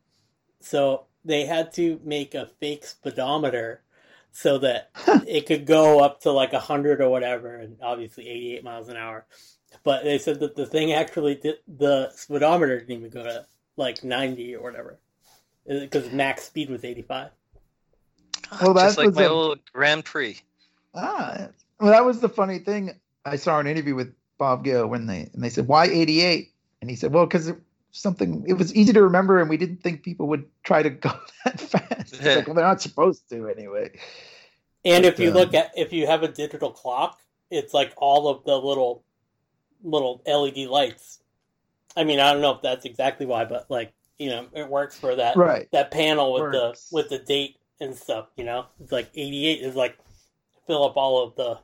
so they had to make a fake speedometer so that it could go up to like 100 or whatever, and obviously 88 miles an hour. but they said that the thing actually did the speedometer didn't even go to like 90 or whatever because max speed was 85. Well, that Just like was my a- old Grand Prix. Ah, well, that was the funny thing. I saw an interview with Bob Gale when they and they said why 88, and he said, well, because something it was easy to remember, and we didn't think people would try to go that fast. It's like, well, they're not supposed to anyway. And But, if you um, look at if you have a digital clock, it's like all of the little little LED lights. I mean, I don't know if that's exactly why, but like you know, it works for that Right. that panel with Works. the with the date and stuff. You know, it's like 88 is like fill up all of the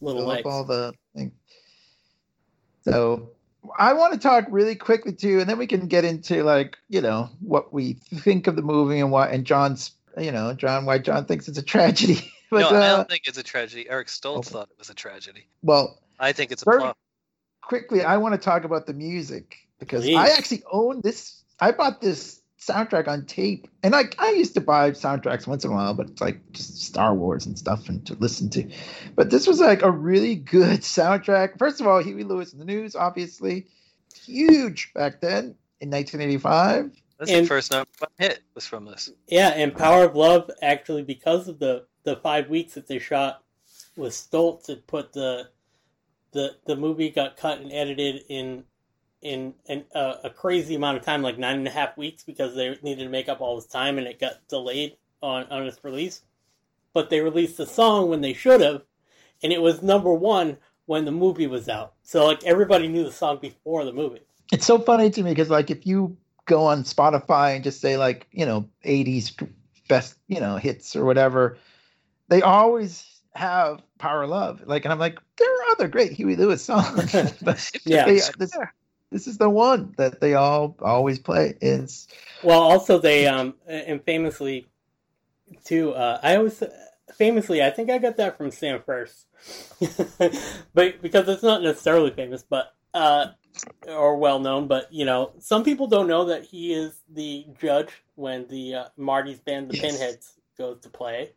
little fill lights. all the things. So I want to talk really quickly too, and then we can get into like you know what we think of the movie and why and John's you know John why John thinks it's a tragedy. but no, I uh, don't think it's a tragedy. Eric Stoltz Okay. thought it was a tragedy. well, I think it's a Very- quickly, I want to talk about the music because Please. I actually own this. I bought this soundtrack on tape, and I I used to buy soundtracks once in a while, but it's like just Star Wars and stuff and to listen to. But this was like a really good soundtrack. First of all, Huey Lewis and the News, obviously, huge back then in 1985. That's And- the first number one hit was from this. Yeah, and Power of Love actually because of the the five weeks that they shot with Stoltz, it put the the the movie got cut and edited in in in a, a crazy amount of time, like nine and a half weeks, because they needed to make up all this time, and it got delayed on on its release. But they released the song when they should have, and it was number one when the movie was out. So like everybody knew the song before the movie. It's so funny to me because like if you go on Spotify and just say like you know 80s best you know hits or whatever, they always have Power of Love. Like and I'm like there are other great Huey Lewis songs, but Yeah. they, uh, this this is the one that they all always play. Is Well, also they um and famously too. Uh, I always famously I think I got that from Sam First, but because it's not necessarily famous, but uh or well known. But you know, some people don't know that he is the judge when the uh, Marty's band, the Yes. Pinheads, goes to play.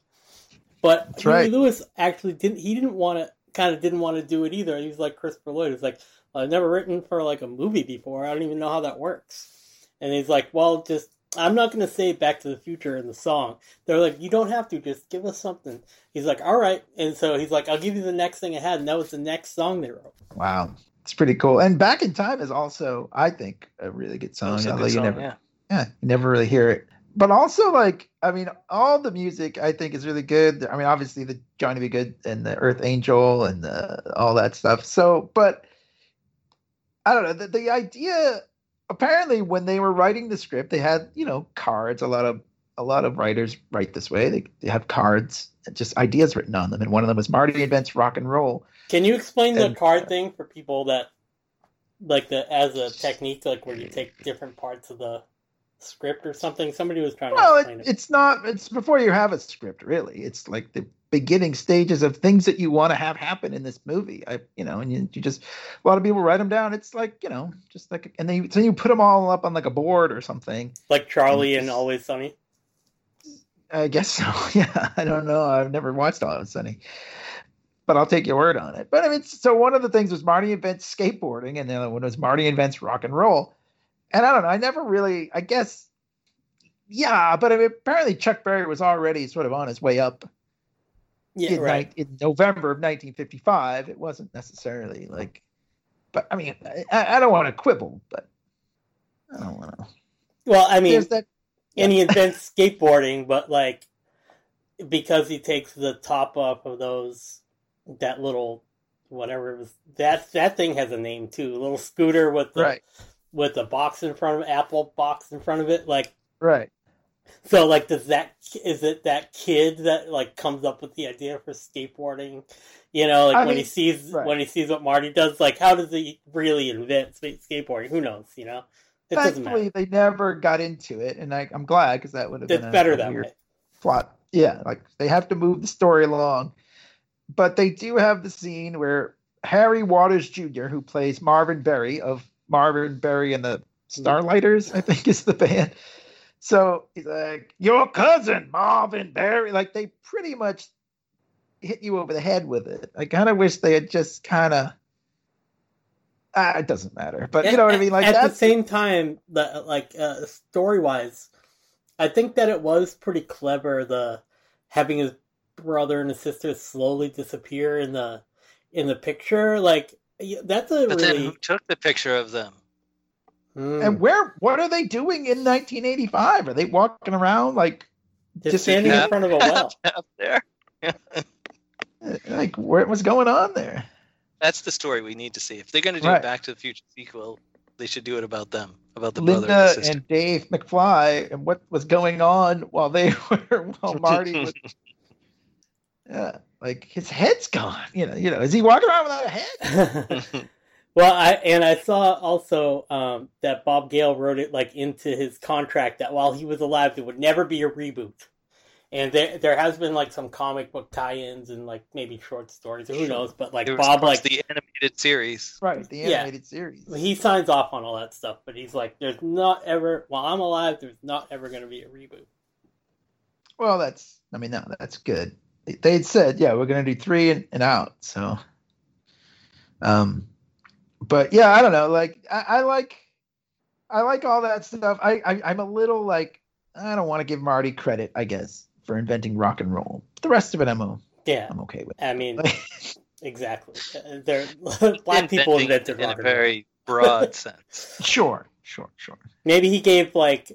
But That's Huey right. Lewis actually didn't. He didn't want to. Kind of didn't want to do it either. He was like Christopher Lloyd. He's like, I've never written for like a movie before. I don't even know how that works. And he's like, well, just I'm not going to say Back to the Future in the song. They're like, you don't have to. Just give us something. He's like, all right. And so he's like, I'll give you the next thing I had, and that was the next song they wrote. wow, it's pretty cool. And Back in Time is also I think a really good song. It's a good although you song, never yeah. yeah, you never really hear it. But also, like, I mean, all the music I think is really good. I mean, obviously the Johnny Be Good and the Earth Angel and the, all that stuff. So, but I don't know. The, the idea, apparently, when they were writing the script, they had you know cards. A lot of a lot of writers write this way. They, they have cards, just ideas written on them, and one of them was Marty invents rock and roll. Can you explain the And- card uh, thing for people that like the as a technique, like where you take different parts of the script or something? Somebody was trying to Well, explain it, it. it's not. It's before you have a script, really. It's like the beginning stages of things that you want to have happen in this movie. I, you know, and you, you just a lot of people write them down. It's like you know, just like, and then you, so you put them all up on like a board or something. Like Charlie and Yes. Always Sunny. I guess so. Yeah, I don't know. I've never watched Always Sunny, but I'll take your word on it. But I mean, so one of the things was Marty invents skateboarding, and the other one was Marty invents rock and roll. And I don't know. I never really. I guess. Yeah, but I mean, apparently Chuck Berry was already sort of on his way up Yeah, in, right. ni- in November of 1955. It wasn't necessarily like, but I mean, I, I don't want to quibble, but I don't want to. Well, I mean, that. and he invents skateboarding, but like because he takes the top off of those that little whatever it was that that thing has a name too. A little scooter with the Right, with a box in front of Apple box in front of it. Like right. so, like does that is it that kid that like comes up with the idea for skateboarding? You know, like I when he sees right. when he sees what Marty does, like how does he really invent skateboarding? Who knows? You know, it. Thankfully, they never got into it, and I, I'm glad because that would have been a, better a that way. plot. Yeah, like they have to move the story along, but they do have the scene where Harry Waters Jr., who plays Marvin Berry of Marvin Berry and the Starlighters, I think is the band. So he's like, "Your cousin Marvin Berry," like they pretty much hit you over the head with it. I kind of wish they had just kind of uh, it doesn't matter. But you know what I mean. Like at the same time, the like uh, story wise, I think that it was pretty clever. The having his brother and his sister slowly disappear in the in the picture, like y- that's a But then who took the picture of them? Hmm. and where what are they doing in 1985? Are they walking around like just standing in front of a well. Up there. like what was going on there? That's the story we need to see. If they're going to do Right. a Back to the Future sequel, they should do it about them, about the brother and the sister. and Dave McFly and what was going on while they were while Marty was yeah like his head's gone you know you know is he walking around without a head well, I and I saw also um, that Bob Gale wrote it like into his contract that while he was alive, there would never be a reboot. And there, there has been like some comic book tie-ins and like maybe short stories, or who knows? But like It was Bob, like the animated series. right the Yeah. animated series he signs off on all that stuff, but he's like, "There's not ever, while I'm alive, there's not ever going to be a reboot." well that's I mean no that's good they they'd said yeah we're gonna do three and, and out so um but yeah I don't know like I, I like I like all that stuff I, I I'm a little like I don't want to give Marty credit I guess for inventing rock and roll the rest of it I'm o- Yeah, I'm okay with I mean, exactly. They're black people Inventing invented in rock a and roll. very broad sense. sure sure sure Maybe he gave like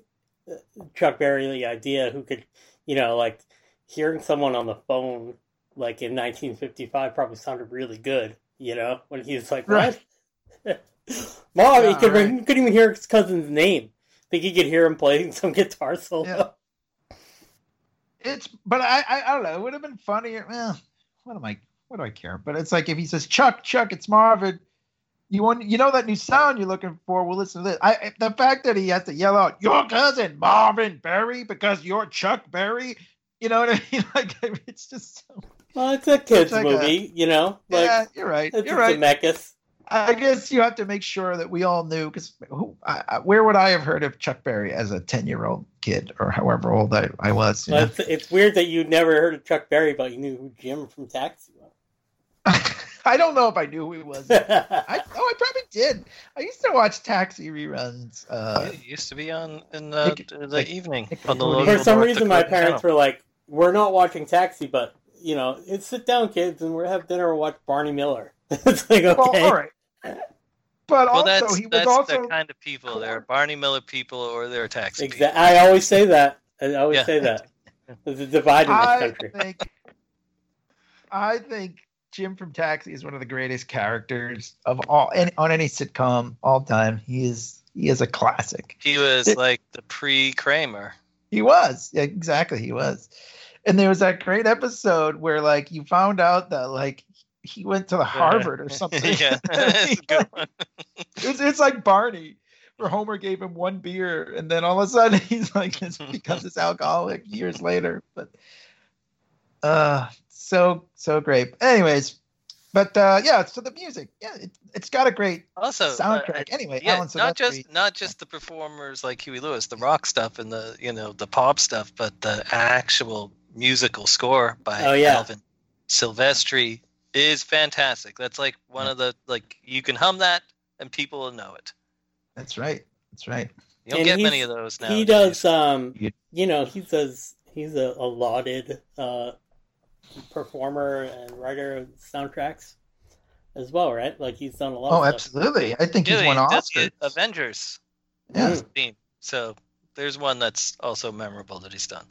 uh, Chuck Berry the idea, who could, you know, like hearing someone on the phone, like in 1955, probably sounded really good. You know, when he was like, Right. "What?" Mom, he could right. he couldn't even hear his cousin's name. I think he could hear him playing some guitar solo. Yeah. it's but I, I I don't know. It would have been funnier. Well, what am I? What do I care? But it's like if he says Chuck, Chuck, it's Marvin. You want you know that new sound you're looking for? Well, listen to this. I the fact that he has to yell out your cousin Marvin Berry because you're Chuck Berry. You know what I mean? Like it's just so. Well, it's a kids like a- movie, you know. Like yeah, you're right. it's You're right. Zemeckis. I guess you have to make sure that we all knew because who? I, I, where would I have heard of Chuck Berry as a ten year old kid or however old I, I was? you Well, know? it's, it's weird that you never heard of Chuck Berry, but you knew who Jim from Taxi was. I don't know if I knew who he was. was. I oh, I probably did. I used to watch Taxi reruns. Uh, it used to be on in the, Nick- the Nick- evening Nick on the For some reason, my parents channel. were like, "We're not watching Taxi, but you know, it's sit down, kids, and we're have dinner and watch Barney Miller." it's like okay, well, all right. But Well, also, that's he was that's also the kind of people. They're Barney Miller people or they're taxi Exa- I always say that. I always Yeah. say that. There's a divide in this I country. think I think Jim from Taxi is one of the greatest characters of all any, on any sitcom all time. He is he is a classic. He was It- like the pre-Kramer. He was. Yeah, exactly. He was. And there was that great episode where like you found out that like he went to the Harvard or something. yeah, that's a good one. it's, it's like Barney, where Homer gave him one beer, and then all of a sudden he's like this becomes this alcoholic years later. But uh, so so great. Anyways, but uh, yeah. So the music, yeah, it, it's got a great Also, uh, soundtrack. anyway, yeah, Alan not just not just the performers like Huey Lewis, the rock stuff and the you know the pop stuff, but the actual musical score by Oh, yeah. Alan Silvestri is fantastic. That's like one of the like you can hum that and people will know it. That's right. That's right. You don't And get many of those now. He does, um, You- you know, he does. He's a, a lauded uh, performer and writer of soundtracks as well, right? Like he's done a lot. Oh, of stuff. absolutely. I think he's won he does Oscars. the Avengers Yeah. Mm. theme. So there's one that's also memorable that he's done.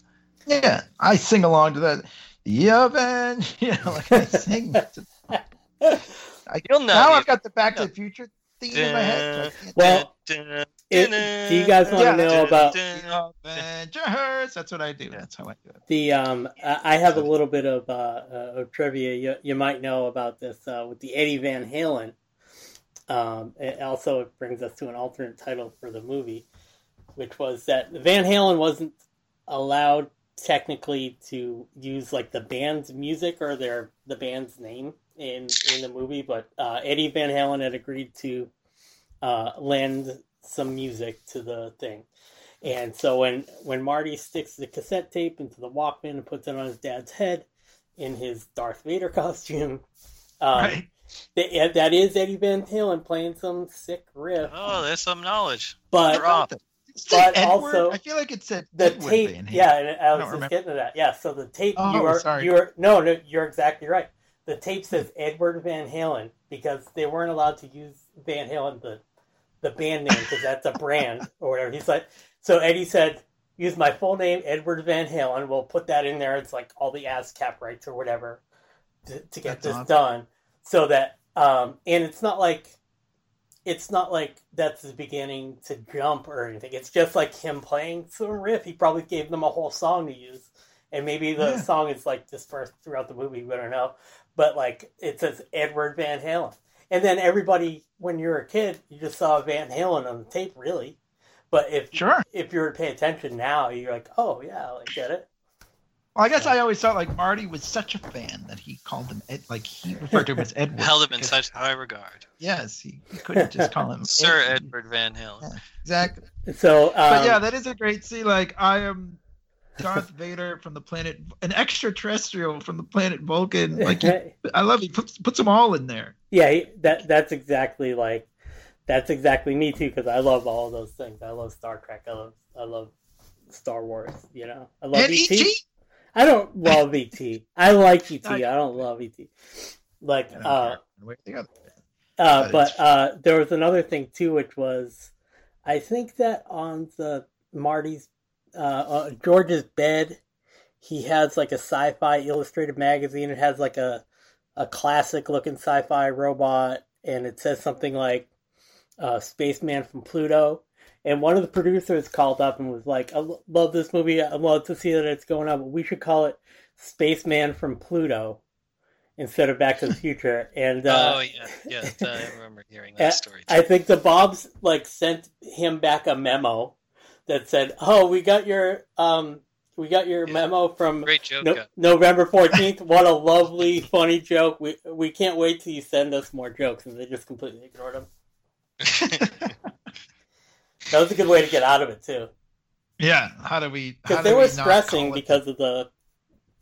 Yeah, I sing along to that. Yeah, man. You know, like I sing. I, You'll know. now the- I've got the Back to the Future theme in my head. so I can't- Well, Dun, It- do you guys want to know about dun, Avengers. That's what I do. That's how I do it. the? Um, I I have a little bit of, uh, uh, of trivia. You, you might know about this uh, with the Eddie Van Halen. Um, it also it brings us to an alternate title for the movie, which was that Van Halen wasn't allowed technically to use like the band's music or their the band's name in in the movie, but uh, Eddie Van Halen had agreed to uh, lend some music to the thing. And so when when Marty sticks the cassette tape into the Walkman and puts it on his dad's head in his Darth Vader costume, um, Right. Th- that is Eddie Van Halen playing some sick riff. Oh, there's some knowledge. but Drop. Did it say But Edward? also- I feel like it said the Edward tape, yeah, I was don't just remember. getting to that. Yeah, so the tape, Oh, you are, sorry. you are, no, no, you're exactly right. The tape says Edward Van Halen because they weren't allowed to use Van Halen the the band name because that's a brand or whatever. He's like, so Eddie said, use my full name, Edward Van Halen. We'll put that in there. It's like all the ASCAP rights or whatever to, to get That's this awesome. done. So that, um, and it's not like it's not like that's the beginning to jump or anything. It's just like him playing some riff. He probably gave them a whole song to use, and maybe the Yeah. song is like dispersed throughout the movie. We don't know, but like it says Edward Van Halen, and then everybody when you're a kid, you just saw Van Halen on the tape, really. But if Sure. if you were to pay attention now, you're like, oh yeah, I get it. Well, I guess I always thought like Marty was such a fan that he called him Ed, like he referred to him as Edward. Held him in such high regard. Yes, he, he couldn't just call him Sir Ed. Edward Van Halen. Exactly. So, um, But yeah, that is a great scene. Like I am Darth Vader from the planet, an extraterrestrial from the planet Vulcan. Like he, I love he puts puts them all in there. Yeah, that that's exactly like that's exactly me too because I love all those things. I love Star Trek. I love I love Star Wars. You know, I love and ET. ET. I don't love ET. I like ET. I- I don't love ET. Like, uh, care one way or the other. uh, But but uh, there was another thing too, which was I think that on the Marty's uh, uh, George's bed, he has like a sci-fi illustrated magazine. It has like a a classic looking sci-fi robot, and it says something like uh, "Spaceman from Pluto." And one of the producers called up and was like, "I love this movie. I love to see that it's going on, but we should call it Spaceman from Pluto." Instead of Back to the Future, and uh, oh yeah, yeah. I remember hearing Uh, that story. I think the Bobs like sent him back a memo that said, "Oh, we got your um, we got your Yeah. memo from Great joke. no- guy. November fourteenth. what a lovely, funny joke. We we can't wait till you send us more jokes." And they just completely ignored him. That was a good way to get out of it too, Yeah. How do we? because they were not stressing because of the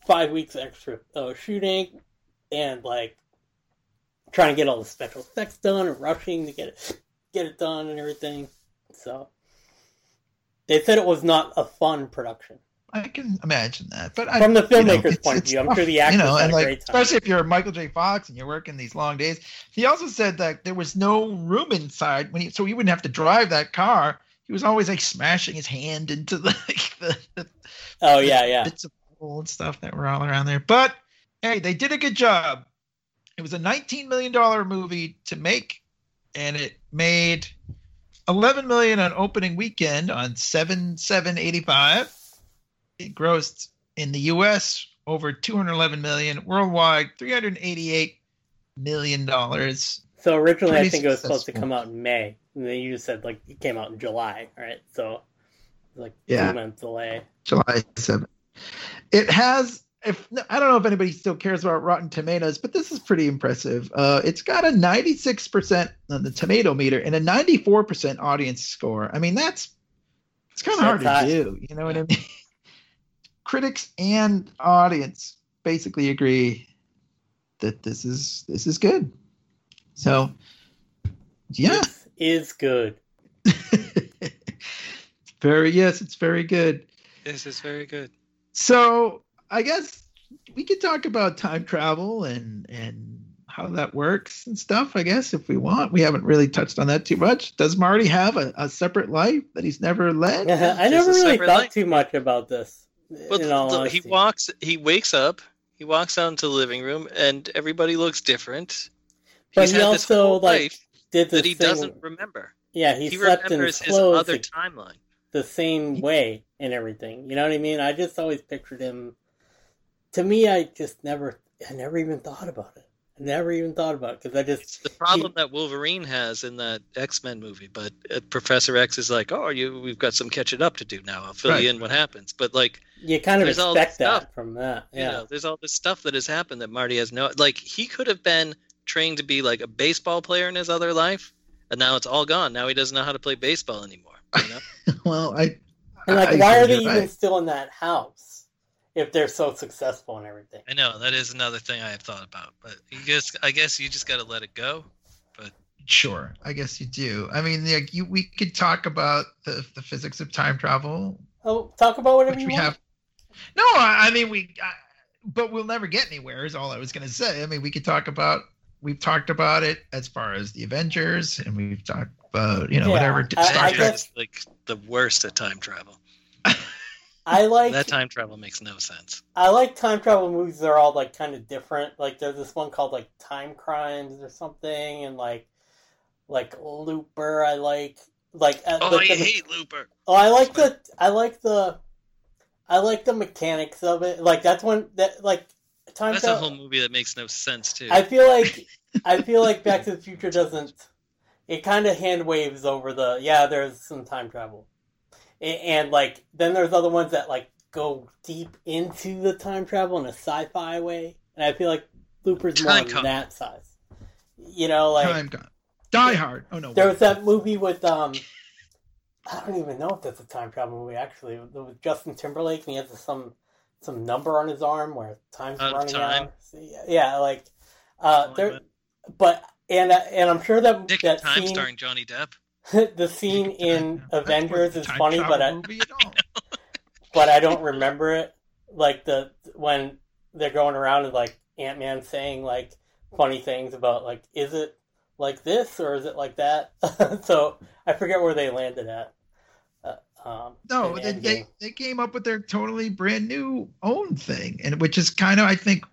five weeks extra uh, shooting and like trying to get all the special effects done and rushing to get it get it done and everything. So they said it was not a fun production. I can imagine that, but I, From the you know, filmmaker's point of view, I'm sure the actors you know, had and a like great time. especially if you're Michael J. Fox and you're working these long days. He also said that there was no room inside when he, so he wouldn't have to drive that car. He was always like smashing his hand into the like, the, the Oh yeah, yeah. bits of and stuff that were all around there. But hey, they did a good job. It was a 19 million dollar movie to make, and it made 11 million on opening weekend on 7 785. It grossed in the U.S. over 211 million, worldwide 388 million dollars. So originally, I think it was supposed to come out in May, and then you just said like it came out in July, right? So like Yeah. two months delay. July 7th. It has if I don't know if anybody still cares about Rotten Tomatoes, but this is pretty impressive. Uh, it's got a 96% on the tomato meter and a 94% audience score. I mean, that's it's kind of hard to do. You know what I mean? Critics and audience basically agree that this is this is good. So, yeah, This is good. very yes, it's very good. This is very good. So I guess we could talk about time travel and and how that works and stuff. I guess if we want, we haven't really touched on that too much. Does Marty have a, a separate life that he's never led? I never really thought life. too much about this. All the- he walks. He wakes up. He walks out into the living room, and everybody looks different. But He's he also, like, Did the that he thing, doesn't remember. Yeah, he, He, slept in his his other the, timeline. the same way and everything. You know what I mean? I just always pictured him. To me, I just never, I never even thought about it. I never even thought about it because I just It's the problem that Wolverine has in that X Men movie. But uh, Professor X is like, "Oh, you, we've got some catching up to do now. I'll fill Right. you in what happens." But like, you kind of There's all expect that stuff. from that. you Yeah. know, there's all this stuff that has happened that Marty has no. Like, he could have been trained to be like a baseball player in his other life, and now it's all gone. Now he doesn't know how to play baseball anymore. You know? well, I And like, I why are they even right. still in that house? If they're so successful and everything. I know that is another thing I have thought about, but you just I guess you just got to let it go. But sure, I guess you do. I mean, like you, we could talk about the the physics of time travel, Oh, talk about whatever which you we want. have. No, I, I mean we, I, but we'll never get anywhere. Is all I was gonna say. I mean, we could talk about. We've talked about it as far as the Avengers, and we've talked about you know Yeah, whatever I- Star I Trek. guess- is like the worst at time travel. I like That time travel makes no sense. I like time travel movies. They're all like kind of different. Like there's this one called like Timecrimes or something, and like like Looper. I like like uh, Oh, the- I the- hate Looper. Oh, I like the I like the I like the mechanics of it. Like that's one that like time That's a whole movie that makes no sense too. I feel like I feel like Back to the Future doesn't. It kind of hand waves over the yeah. There's some time travel, A- and like then there's other ones that like go deep into the time travel in a sci-fi way, and I feel like Looper's more Time on that size. You know, like Time gone. Die Hard. Oh no. there wait. was that movie with um, I don't even know if that's a time travel movie actually. With Justin Timberlake, and he has some some number on his arm where time's Out of running time. out. So, yeah, yeah, like uh, there, but and uh, and I'm sure that Nick that Time scene, starring Johnny Depp. the scene in Avengers is funny, but I, movie at all. but I don't remember it. Like the when they're going around and like Ant Man saying like funny things about like is it like this or is it like that? so I forget where they landed at. Uh, um, No, they, they they came up with their totally brand new own thing, and which is kind of I think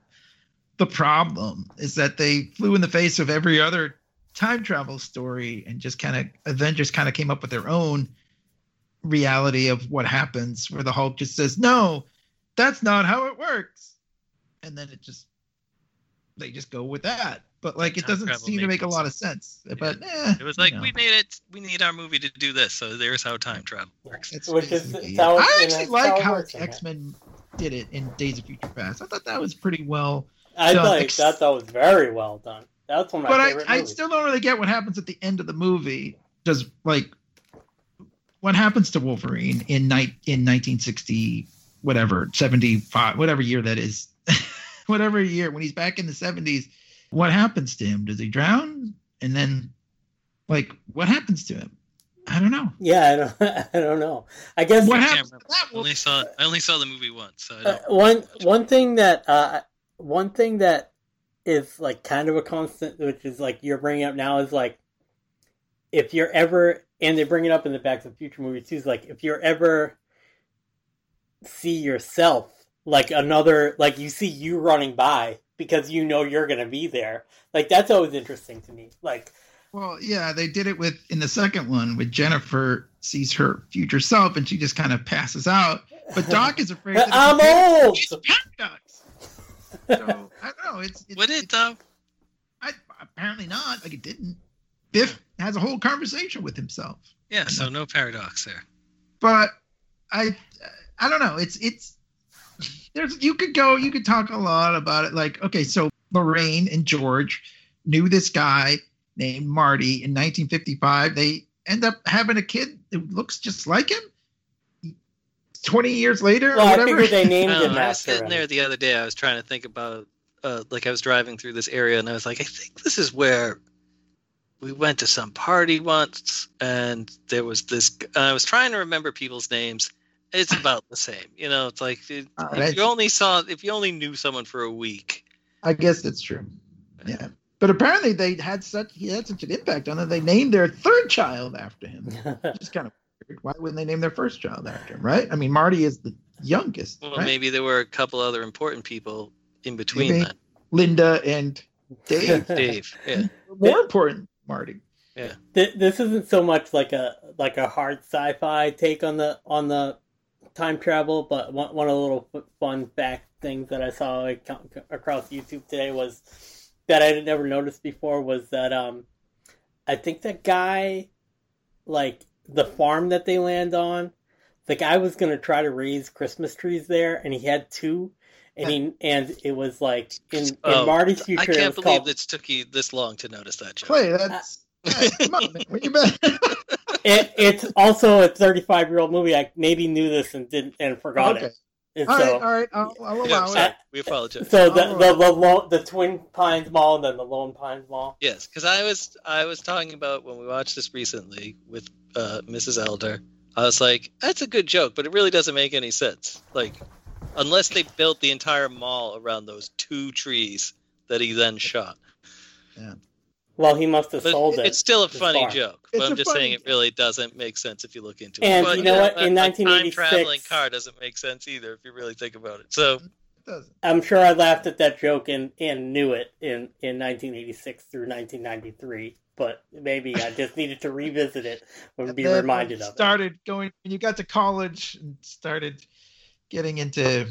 the problem is that they flew in the face of every other time travel story and just kind of Avengers kind of came up with their own reality of what happens where the Hulk just says no, that's not how it works, and then it just they just go with that. But like it Time doesn't seem to make a lot of sense. But eh, It was like you know. we need it. We need our movie to do this. So there's how time travel works. It's Which is- it's how it- I actually like how how works in that. X Men did it in Days of Future Past. I thought that was pretty well, I done. thought Ex- that that was very well done. That's one of my but I, favorite I movies. still don't really get what happens at the end of the movie. Does like what happens to Wolverine in night in 1960 whatever 75 whatever year that is whatever year when he's back in the 70s what happens to him does he drown and then like what happens to him i don't know yeah, I don't, I don't know. I guess what I can't happens to remember. that I only saw I only saw the movie once, so I Uh, don't. one one thing that uh, one thing that is like kind of a constant, which is like you're bringing up now, is like if you're ever, and they bring it up in the Back to the Future movie too, is like if you're ever see yourself like another, like you see you running by because you know you're gonna be there. Like that's always interesting to me. Like Well, yeah, they did it with in the second one with Jennifer sees her future self and she just kind of passes out. But Doc is afraid. I'm old. It's paradox. So I don't know. It's, it's Would it though? I, apparently not. Like it didn't. Biff has a whole conversation with himself. Yeah. So no paradox there. But I, I don't know. It's it's there's you could go. You could talk a lot about it. Like okay, so Lorraine and George knew this guy named Marty in 1955. They end up having a kid who looks just like him. 20 years later, Well, or I whatever. figured they named I, don't him I was sitting him. there the other day. I was trying to think about, uh, like I was driving through this area, and I was like, I think this is where we went to some party once, and there was this. And I was trying to remember people's names. It's about the same, you know. It's like it, All if you only saw, if you only knew someone for a week. I guess that's true. Yeah. But apparently they had such he had such an impact on them. They named their third child after him. Which is kind of weird. Why wouldn't they name their first child after him, right? I mean, Marty is the youngest, Well, right? maybe there were a couple other important people in between Maybe. that. Linda and Dave. Dave, yeah. More important, Marty. Th- this isn't so much like a like a hard sci-fi take on the on the time travel, but one, one of the little fun fact things that I saw across YouTube today was that I had never noticed before was that um I think that guy like the farm that they land on, the guy was gonna try to raise Christmas trees there, and he had two. And he and it was like in, in Oh, Marty's I future. it can't was believe called, it took you this long to notice that, Joe. Clay, that's uh, yeah, come on, man. You bet. it, it's also a 35 year old movie. I maybe knew this and didn't and forgot okay. it. And All so, right, all right, I'll, I'll allow sorry, it. we apologize. so the All the right. the, the Twin Pines Mall and then the Lone Pines Mall. Yes, because I was I was talking about when we watched this recently with uh, Mrs. Elder. I was like, that's a good joke, but it really doesn't make any sense. Like, unless they built the entire mall around those two trees that he then shot. Well, he must have But sold it. it's still a funny far. joke. But It's I'm just funny saying it really doesn't make sense if you look into it. And But, you know what? In a 1986 time traveling car doesn't make sense either if you really think about it. So It. I'm sure I laughed at that joke and, and knew it in, in 1986 through 1993, but maybe I just needed to revisit it and And be then when reminded you of it. Started going when you got to college and started getting into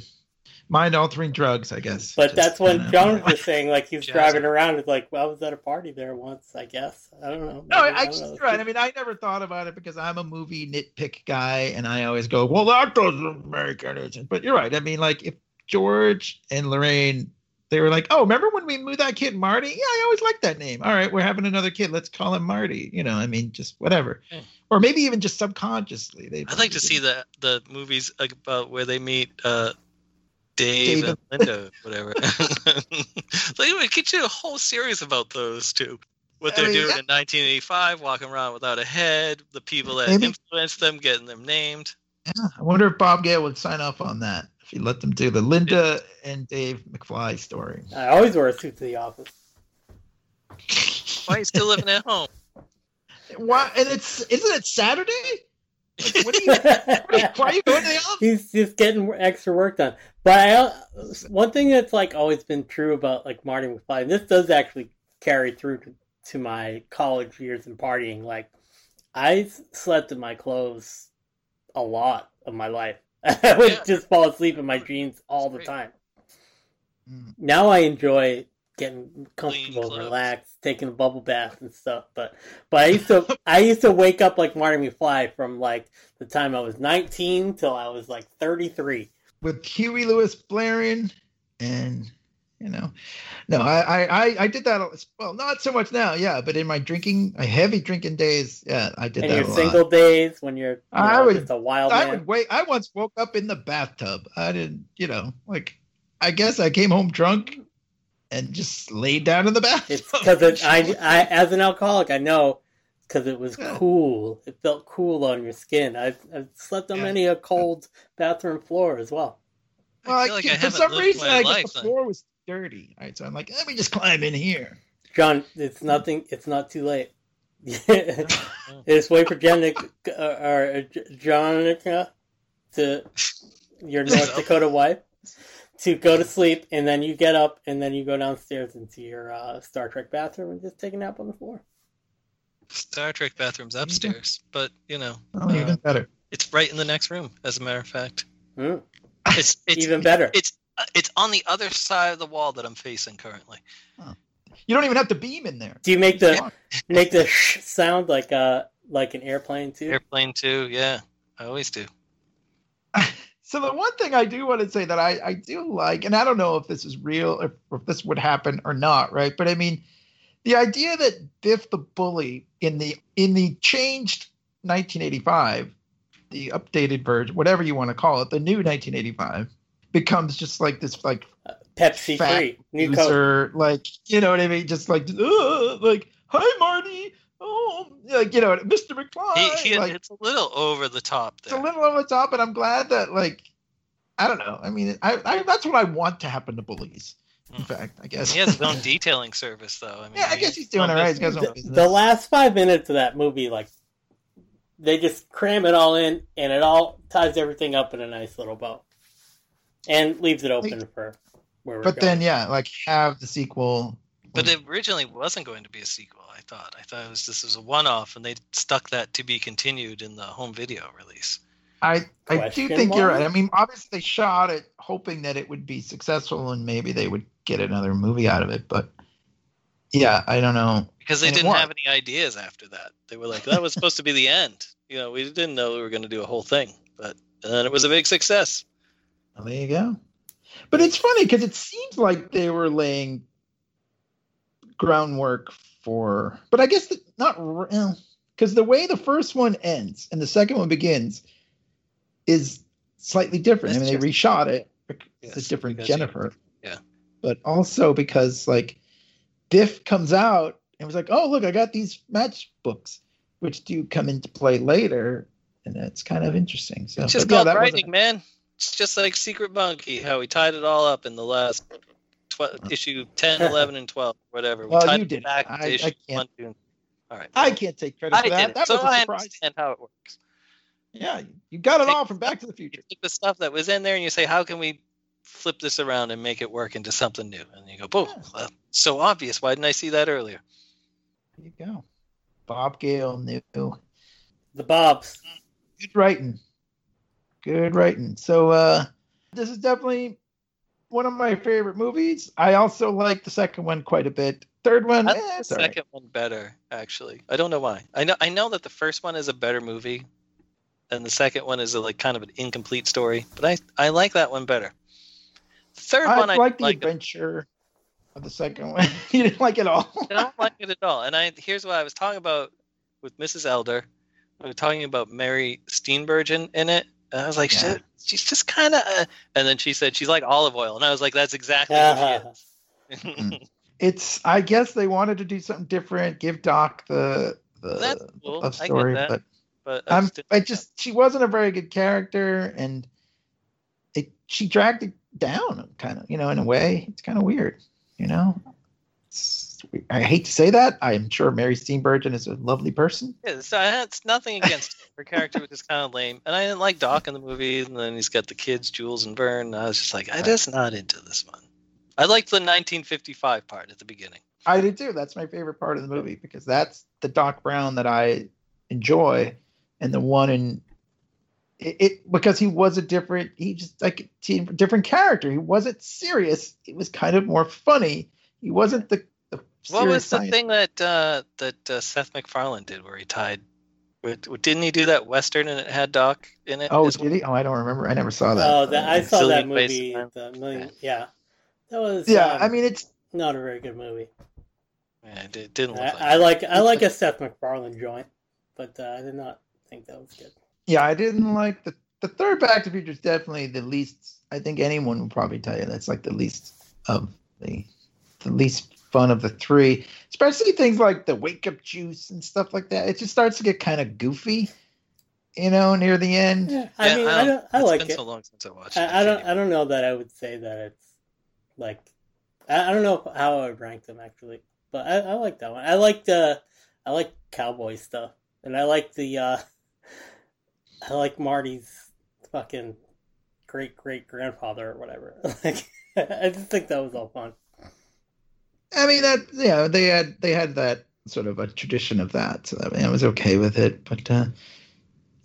mind altering drugs, I guess. But Just that's when kinda- John was saying, like, he was driving around. It's like, well, I was at a party there once, I guess. I don't know. No, I, I don't know. right. I mean, I never thought about it because I'm a movie nitpick guy, and I always go, "Well, that doesn't make any sense." But you're right. I mean, like if George and Lorraine, they were like, "Oh, remember when we moved that kid Marty? Yeah, I always liked that name. All right, we're having another kid. Let's call him Marty." You know, I mean, just whatever, Yeah. or maybe even just subconsciously. They. I'd like to see the the movies about where they meet uh, Dave, Dave and Linda, whatever. like we could do a whole series about those two. What they're mean, doing yeah. in 1985, walking around without a head, the people that Maybe- influenced them, getting them named. Yeah, I wonder if Bob Gale would sign off on that if he let them do the Linda and Dave McFly story. I always wear a suit to the office. Why are you still living at home? Why? And it's isn't it Saturday? Like, what are you? Why are you going to the office? He's just getting extra work done. But I, one thing that's like always been true about like Marty McFly, and this does actually carry through to, to my college years and partying. Like I slept in my clothes a lot of my life. I would Yeah. just fall asleep in my jeans all the Great. time. Mm. Now I enjoy getting comfortable, clothes. relaxed, taking a bubble bath and stuff. But but I used to I used to wake up like Marty McFly from like the time I was 19 till I was like 33. with Huey Lewis blaring, and you know, no, I, I, I, I did that. Well, not so much now, yeah, but in my drinking, my heavy drinking days, yeah, I did And that your a lot. single days when you're you I know, would- just a wild I man. would wait. I once woke up in the bathtub. I didn't, you know, like, I guess I came home drunk and just laid down in the bathtub. It's because it, I, I, as an alcoholic, I know because it was Yeah. cool. It felt cool on your skin. I've, I've slept on Yeah. many a cold bathroom floor as well. Well, I I feel like I for some reason, I life guess the then. floor was dirty. All right, so I'm like, let me just climb in here. John, it's nothing. It's not too late. Just wait for Jenica uh, or J- Jonica to your North Dakota wife to go to sleep, and then you get up, and then you go downstairs into your uh, Star Trek bathroom and just take a nap on the floor. Star Trek bathrooms upstairs, but you know, Oh, Uh, even better. it's right in the next room. As a matter of fact, Hmm, it's it's even better. it's uh, it's on the other side of the wall that I'm facing currently. You don't even have to beam in there. Do you make the make the sh sound like uh like an airplane too? Airplane too, yeah, I always do. So the one thing I do want to say that I, I do like, and I don't know if this is real, if, if this would happen or not, right? But I mean, the idea that Biff the Bully in the in the changed 1985, the updated version, whatever you want to call it, the new 1985, becomes just like this like Pepsi fat free, new Coke. like you know what I mean? Just like like hi Marty, oh like you know Mr. McFly, He, he, like it's a little over the top it's a little over the top, and I'm glad that like I don't know. I mean, I, I that's what I want to happen to bullies. In Mm. fact, I guess. He has his own detailing service, though. I mean, yeah, I guess he's doing all right. He's got his business. own the, the last five minutes of that movie, like they just cram it all in, and it all ties everything up in a nice little bow, and leaves it open for where we're but going. then, yeah, like have the sequel. But mm. it originally wasn't going to be a sequel. I thought. I thought it was this was a one-off, and they stuck that to be continued in the home video release. I I do Question think you're right. I mean, obviously they shot it hoping that it would be successful and maybe they would get another movie out of it. But yeah, I don't know. because they And didn't have any ideas after that. They were like, that was supposed to be the end. You know, we didn't know we were going to do a whole thing, but and then it was a big success. Well, there you go. But it's funny because it seems like they were laying groundwork for, but I guess the, not eh, because the way the first one ends and the second one begins is slightly different. I That's mean, they reshot it. It's Yes, a different Jennifer. yeah. But also because like Biff comes out and was like, "Oh, look, I got these matchbooks, which do come into play later." And that's kind of interesting. So It's just yeah, called wasn't- writing, man. It's just like Secret Monkey, how we tied it all up in the last tw- issue 10, 11, and 12, whatever. We Well, tied you did back I- to I can't- one, two, and All right. I can't take credit I for that. did That so was a I surprise. understand how it works. Yeah, you got it Take- all from Back to the Future. You take the stuff that was in there and you say, how can we flip this around and make it work into something new? And you go, boom, Yeah. well, so obvious. Why didn't I see that earlier? There you go. Bob Gale knew. The Bobs. Good writing. Good writing. So uh this is definitely one of my favorite movies. I also like the second one quite a bit. Third one, I eh, the it's all right. second one better, actually. I don't know why. I know I know that the first one is a better movie, and the second one is a, like kind of an incomplete story. But I I like that one better. The third I one I like the like adventure of the second one. you didn't like it all. I don't like it at all. And I here's what I was talking about with Mrs. Elder. We were talking about Mary Steenburgen in it. And I was like, Yeah. "Shit, she's just kind of. Uh... And then she said she's like olive oil, and I was like, that's exactly who she is. it's I guess they wanted to do something different, give Doc the the That's cool. love I get story, that. but but I I'm just I like just she wasn't a very good character and it she dragged it down kind of, you know, in a way. It's kind of weird, you know. It's, I hate to say that. I'm sure Mary Steenburgen is a lovely person. Yeah, so I had it's nothing against her. Her character was just kind of lame, and I didn't like Doc in the movie. And then he's got the kids, Jules and Vern. And I was just like, I'm just not into this one. I liked the 1955 part at the beginning. I do too. That's my favorite part of the movie because that's the Doc Brown that I enjoy, and the one in it, it because he was a different. He just like a different character. He wasn't serious. It was kind of more funny. He wasn't the. The What was the science- thing that uh, that uh, Seth MacFarlane did where he tied? Didn't he do that western and it had Doc in it? Oh, as did he? Oh, I don't remember. I never saw that. Oh, that, I saw that movie. The million, yeah, that was. yeah, um, I mean it's not a very good movie. Yeah, it did- didn't look I, like I like I like a Seth MacFarlane joint, but uh, I did not think that was good. yeah. I didn't like the the third Back to the Future is definitely the least. I think anyone would probably tell you that's like the least of the the least fun of the three. Especially things like the wake up juice and stuff like that. It just starts to get kind of goofy, you know, near the end. Yeah, I Yeah, mean, I don't. I it's like been it. so long since I watched it. I, I don't. can't I don't know that I would say that it's like. I, I don't know how I would rank them actually, but I, I like that one. I like the. I like cowboy stuff, and I like the. uh I like Marty's fucking great great grandfather or whatever. Like, I just think that was all fun. I mean that yeah, they had they had that sort of a tradition of that. So I, mean, I was okay with it, but uh,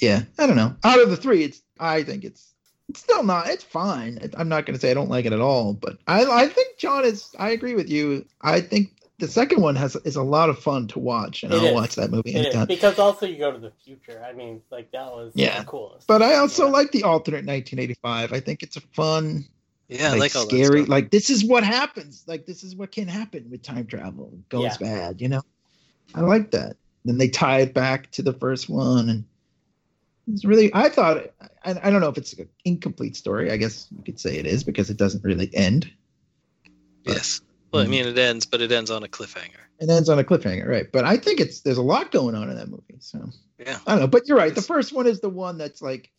yeah, I don't know. Out of the three, it's I think it's it's still not. It's fine. It, I'm not going to say I don't like it at all, but I I think John is. I agree with you. I think the second one has is a lot of fun to watch, and It I'll is. watch that movie It is, anytime. because also you go to the future. I mean, like that was Yeah. the coolest. But I also Yeah. like the alternate 1985. I think it's a fun, Yeah, like, like scary. Like this is what happens. Like this is what can happen with time travel. It goes Yeah. bad, you know. I like that. Then they tie it back to the first one, and it's really. I thought. I, I don't know if it's an incomplete story. I guess you could say it is because it doesn't really end. Yes. Well, I Mhm. mean, it ends, but it ends on a cliffhanger. It ends on a cliffhanger, right? But I think it's there's a lot going on in that movie. So Yeah. I don't know. But you're right. The first one is the one that's like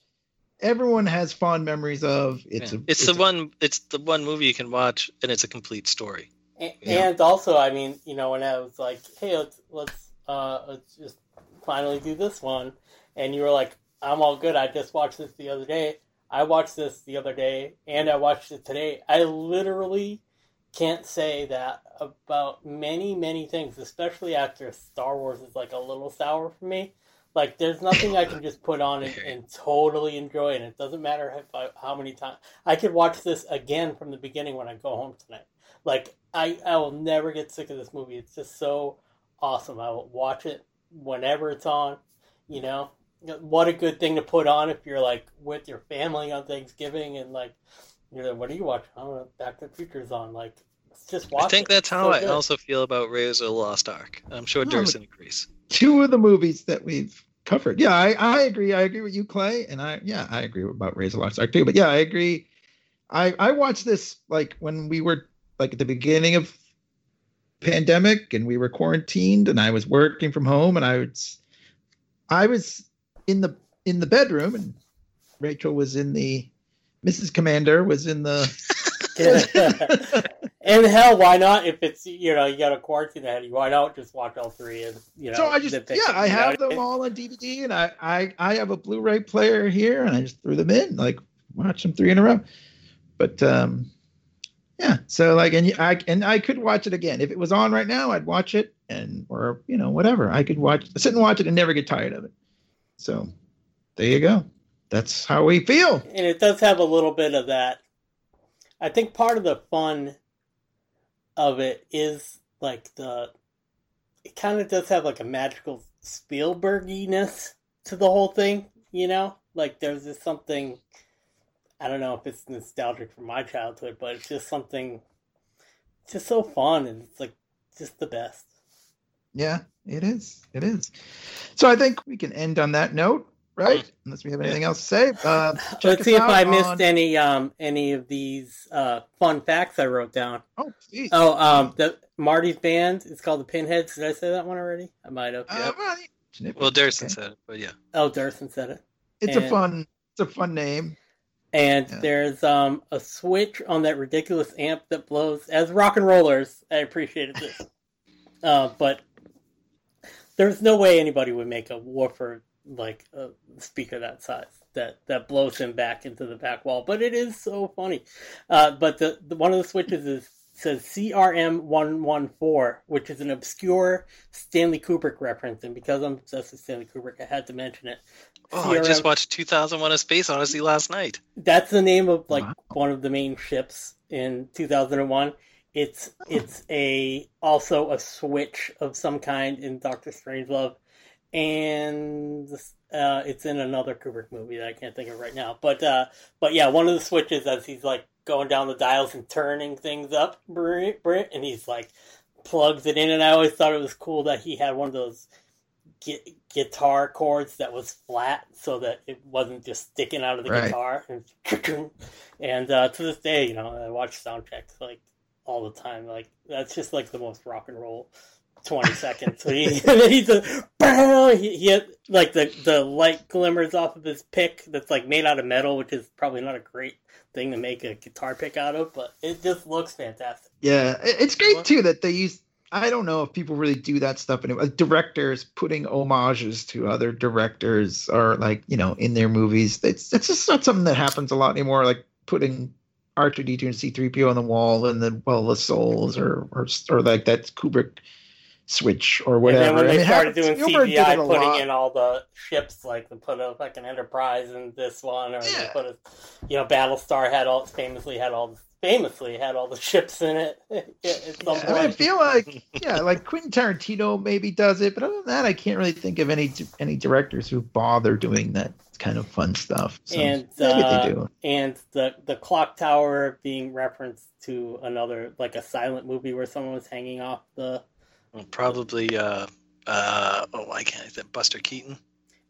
everyone has fond memories of. It's Yeah. a, it's the a- one. It's the one movie you can watch, and it's a complete story. A- Yeah. And also, I mean, you know, when I was like, "Hey, let's let's uh let's just finally do this one," and you were like, "I'm all good. I just watched this the other day. I watched this the other day, and I watched it today. I literally can't say that about many many things, especially after Star Wars is like a little sour for me. Like, there's nothing I can just put on and, and totally enjoy, and it doesn't matter if I, how many times I could watch this again from the beginning when I go home tonight. Like I, I will never get sick of this movie. It's just so awesome. I will watch it whenever it's on. You know, what a good thing to put on if you're like with your family on Thanksgiving and like you're like, what are you watching? I don't know. Back to the Future's on. Like, just watch. I think it. that's how so I good. also feel about Raiders of the Lost Ark. I'm sure No, Durst but- agrees. two of the movies that we've covered. Yeah, I, I agree. I agree with you, Clay, and I yeah I agree about Raiders Lost Ark too. But yeah, I agree. I I watched this like when we were like at the beginning of pandemic and we were quarantined and I was working from home and I was I was in the in the bedroom and Rachel was in the Mrs. Commander was in the and hell, why not? If it's you know you got a quarantine ahead you, why not just watch all three? And you know, so I just yeah, I you know? have them all on DVD, and I I I have a Blu-ray player here, and I just threw them in, like watch them three in a row. But um, yeah, so like, and I and I could watch it again if it was on right now. I'd watch it, and or you know whatever. I could watch sit and watch it and never get tired of it. So there you go. That's how we feel. and it does have a little bit of that. I think part of the fun of it is like the. It kind of does have like a magical Spielberginess to the whole thing, you know. Like there's just something. I don't know if it's nostalgic from my childhood, but it's just something. Just so fun, and it's like just the best. Yeah, it is. It is. So I think we can end on that note, right? Unless we have anything else to say. Uh, check Let's see if out I missed any um any of these uh fun facts I wrote down. Oh, please. Oh, um, the Marty's band is called the Pinheads. Did I say that one already? I might have. Uh, well, yeah. Well, Durson Okay. said it, but yeah. Oh, Durson said it. It's a fun. It's a fun name. And Yeah. there's um a switch on that ridiculous amp that blows. As rock and rollers, I appreciated this. uh, but there's no way anybody would make a woofer like a speaker that size that that blows him back into the back wall. But it is so funny. Uh, but the, the one of the switches is says CRM one one four, which is an obscure Stanley Kubrick reference, and because I'm obsessed with Stanley Kubrick, I had to mention it. Oh, I just watched 2001: A Space Odyssey last night. That's the name of like Wow. one of the main ships in 2001. It's it's a also a switch of some kind in Doctor Strangelove, and uh, it's in another Kubrick movie that I can't think of right now. But uh, but yeah, one of the switches as he's like going down the dials and turning things up, and he's like plugs it in. And I always thought it was cool that he had one of those gu- guitar cords that was flat, so that it wasn't just sticking out of the Right. guitar. And, and uh, to this day, you know, I watch soundtracks like all the time. Like that's just like the most rock and roll. 20 seconds. So he, he's a, he, he had, like the, the light glimmers off of his pick that's like made out of metal, which is probably not a great thing to make a guitar pick out of, but it just looks fantastic. Yeah, it's great too that they use. I don't know if people really do that stuff anymore. Like directors putting homages to other directors or like you know in their movies. It's it's just not something that happens a lot anymore. Like putting R two D two and C three PO on the wall and the Well of Souls or or or like that Kubrick switch or whatever. And then when I they mean, started happens- doing Spielberg did CGI, putting lot. in all the ships, like they put a fucking Enterprise in this one, or they Yeah. put a, you know, Battlestar had all famously had all famously had all the ships in it. Yeah, I, mean, I feel like yeah, like Quentin Tarantino maybe does it, but other than that, I can't really think of any any directors who bother doing that kind of fun stuff. So And, maybe uh, they do. and the the clock tower being referenced to another like a silent movie where someone was hanging off the Well, Probably, uh, uh, oh, I can't think. Buster Keaton.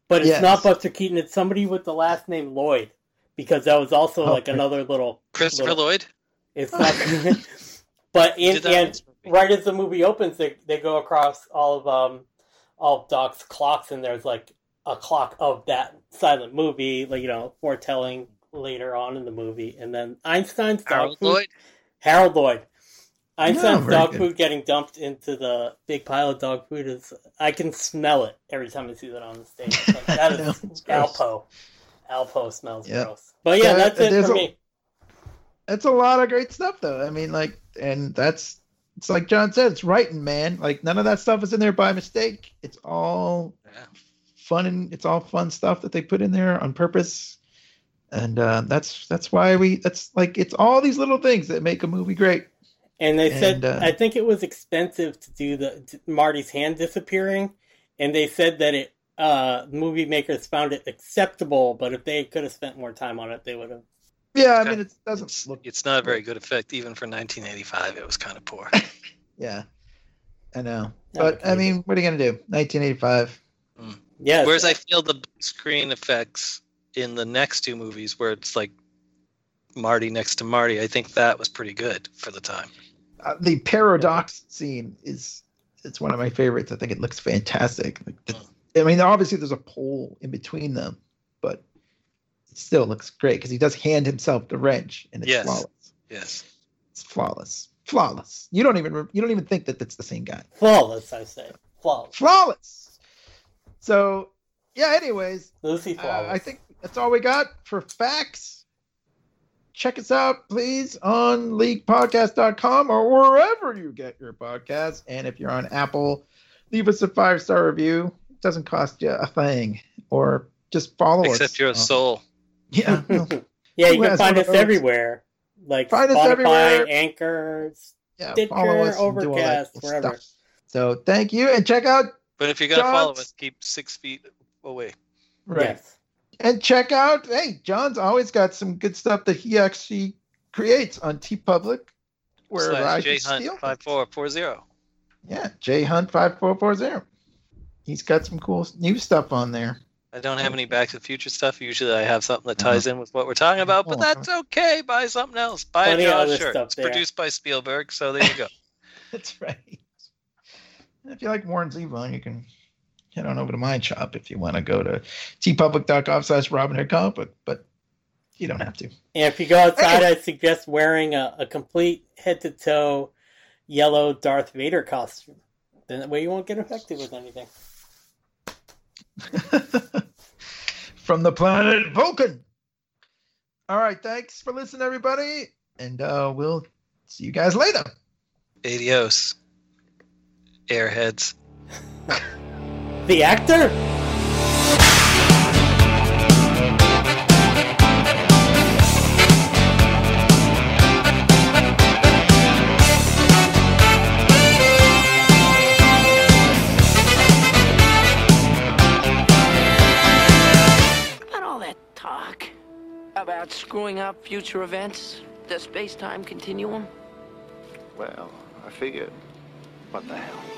but it's Yes. not Buster Keaton, it's somebody with the last name Lloyd. Because that was also Oh, like okay. another little Christopher Little- Lloyd. it's not but in that and right as the movie opens they they go across all of um all of Doc's clocks and there's like a clock of that silent movie, like you know, foretelling later on in the movie, and then Einstein's Harold Lloyd. Harold Lloyd. Einstein's very dog good. food getting dumped into the big pile of dog food is I can smell it every time I see that on the stage. It's Like, that I know, gross. Alpo. Alpo smells Yep. gross. But yeah, Yeah, that's it for a- me. That's a lot of great stuff, though. I mean, like, and that's it's like John said, it's writing, man. Like, none of that stuff is in there by mistake. It's all Yeah. fun and it's all fun stuff that they put in there on purpose. And uh, that's that's why we that's like it's all these little things that make a movie great. And they said, And, uh, I think it was expensive to do the t- Marty's hand disappearing, and they said that it uh, movie makers found it acceptable, but if they could have spent more time on it, they would have. Yeah, I mean, it doesn't It's, look. it's not a very good effect, even for 1985. It was kind of poor. Yeah, I know. Yeah, But I mean, what are you gonna do? 1985. Mm. Yes. Whereas I feel the screen effects in the next two movies, where it's like Marty next to Marty, I think that was pretty good for the time. Uh, the paradox scene is it's one of my favorites. I think it looks fantastic. Like I mean, obviously there's a pole in between them, but it still looks great because he does hand himself the wrench, and it's Yes. flawless. Yes. It's flawless, flawless. You don't even you don't even think that that's the same guy. flawless, I say. Flawless. Flawless. So yeah. Anyways, Lucy uh. I think that's all we got for facts. Check us out, please, on leaguepodcast.com or wherever you get your podcasts. And if you're on Apple, leave us a five star review. It doesn't cost you a thing. Or just follow us. Except you're a Uh, soul. Yeah. no, yeah, you can find us everywhere. Like Find us everywhere. Anchor. yeah. Stitcher, follow us. and do all that Overcast, wherever. stuff. So thank you. And check out, But if you're gonna follow us, keep six feet away. right. Yes. And check out, hey, John's always got some good stuff that he actually creates on TeePublic. Where I Slash can J steal Hunt five four four zero. Yeah, J Hunt five four four zero. He's got some cool new stuff on there. I don't have any Back to the Future stuff. Usually, I have something that uh-huh. ties in with what we're talking about, but Oh, that's okay. Buy something else. Buy Plenty a of Jaws other shirt. It's there. produced by Spielberg, so there you go. That's right. If you like Warren Zevon, you can head on over to my shop if you want to go to teepublic.com slash Robin Hood Comic Book, but you don't have to. And if you go outside, I suggest wearing a, a complete head to toe yellow Darth Vader costume. Then that way you won't get affected with anything. From the planet Vulcan. All right, thanks for listening, everybody, and uh, we'll see you guys later. Adios, airheads. The actor? About all that talk about screwing up future events, the space time continuum. Well, I figured, what the hell?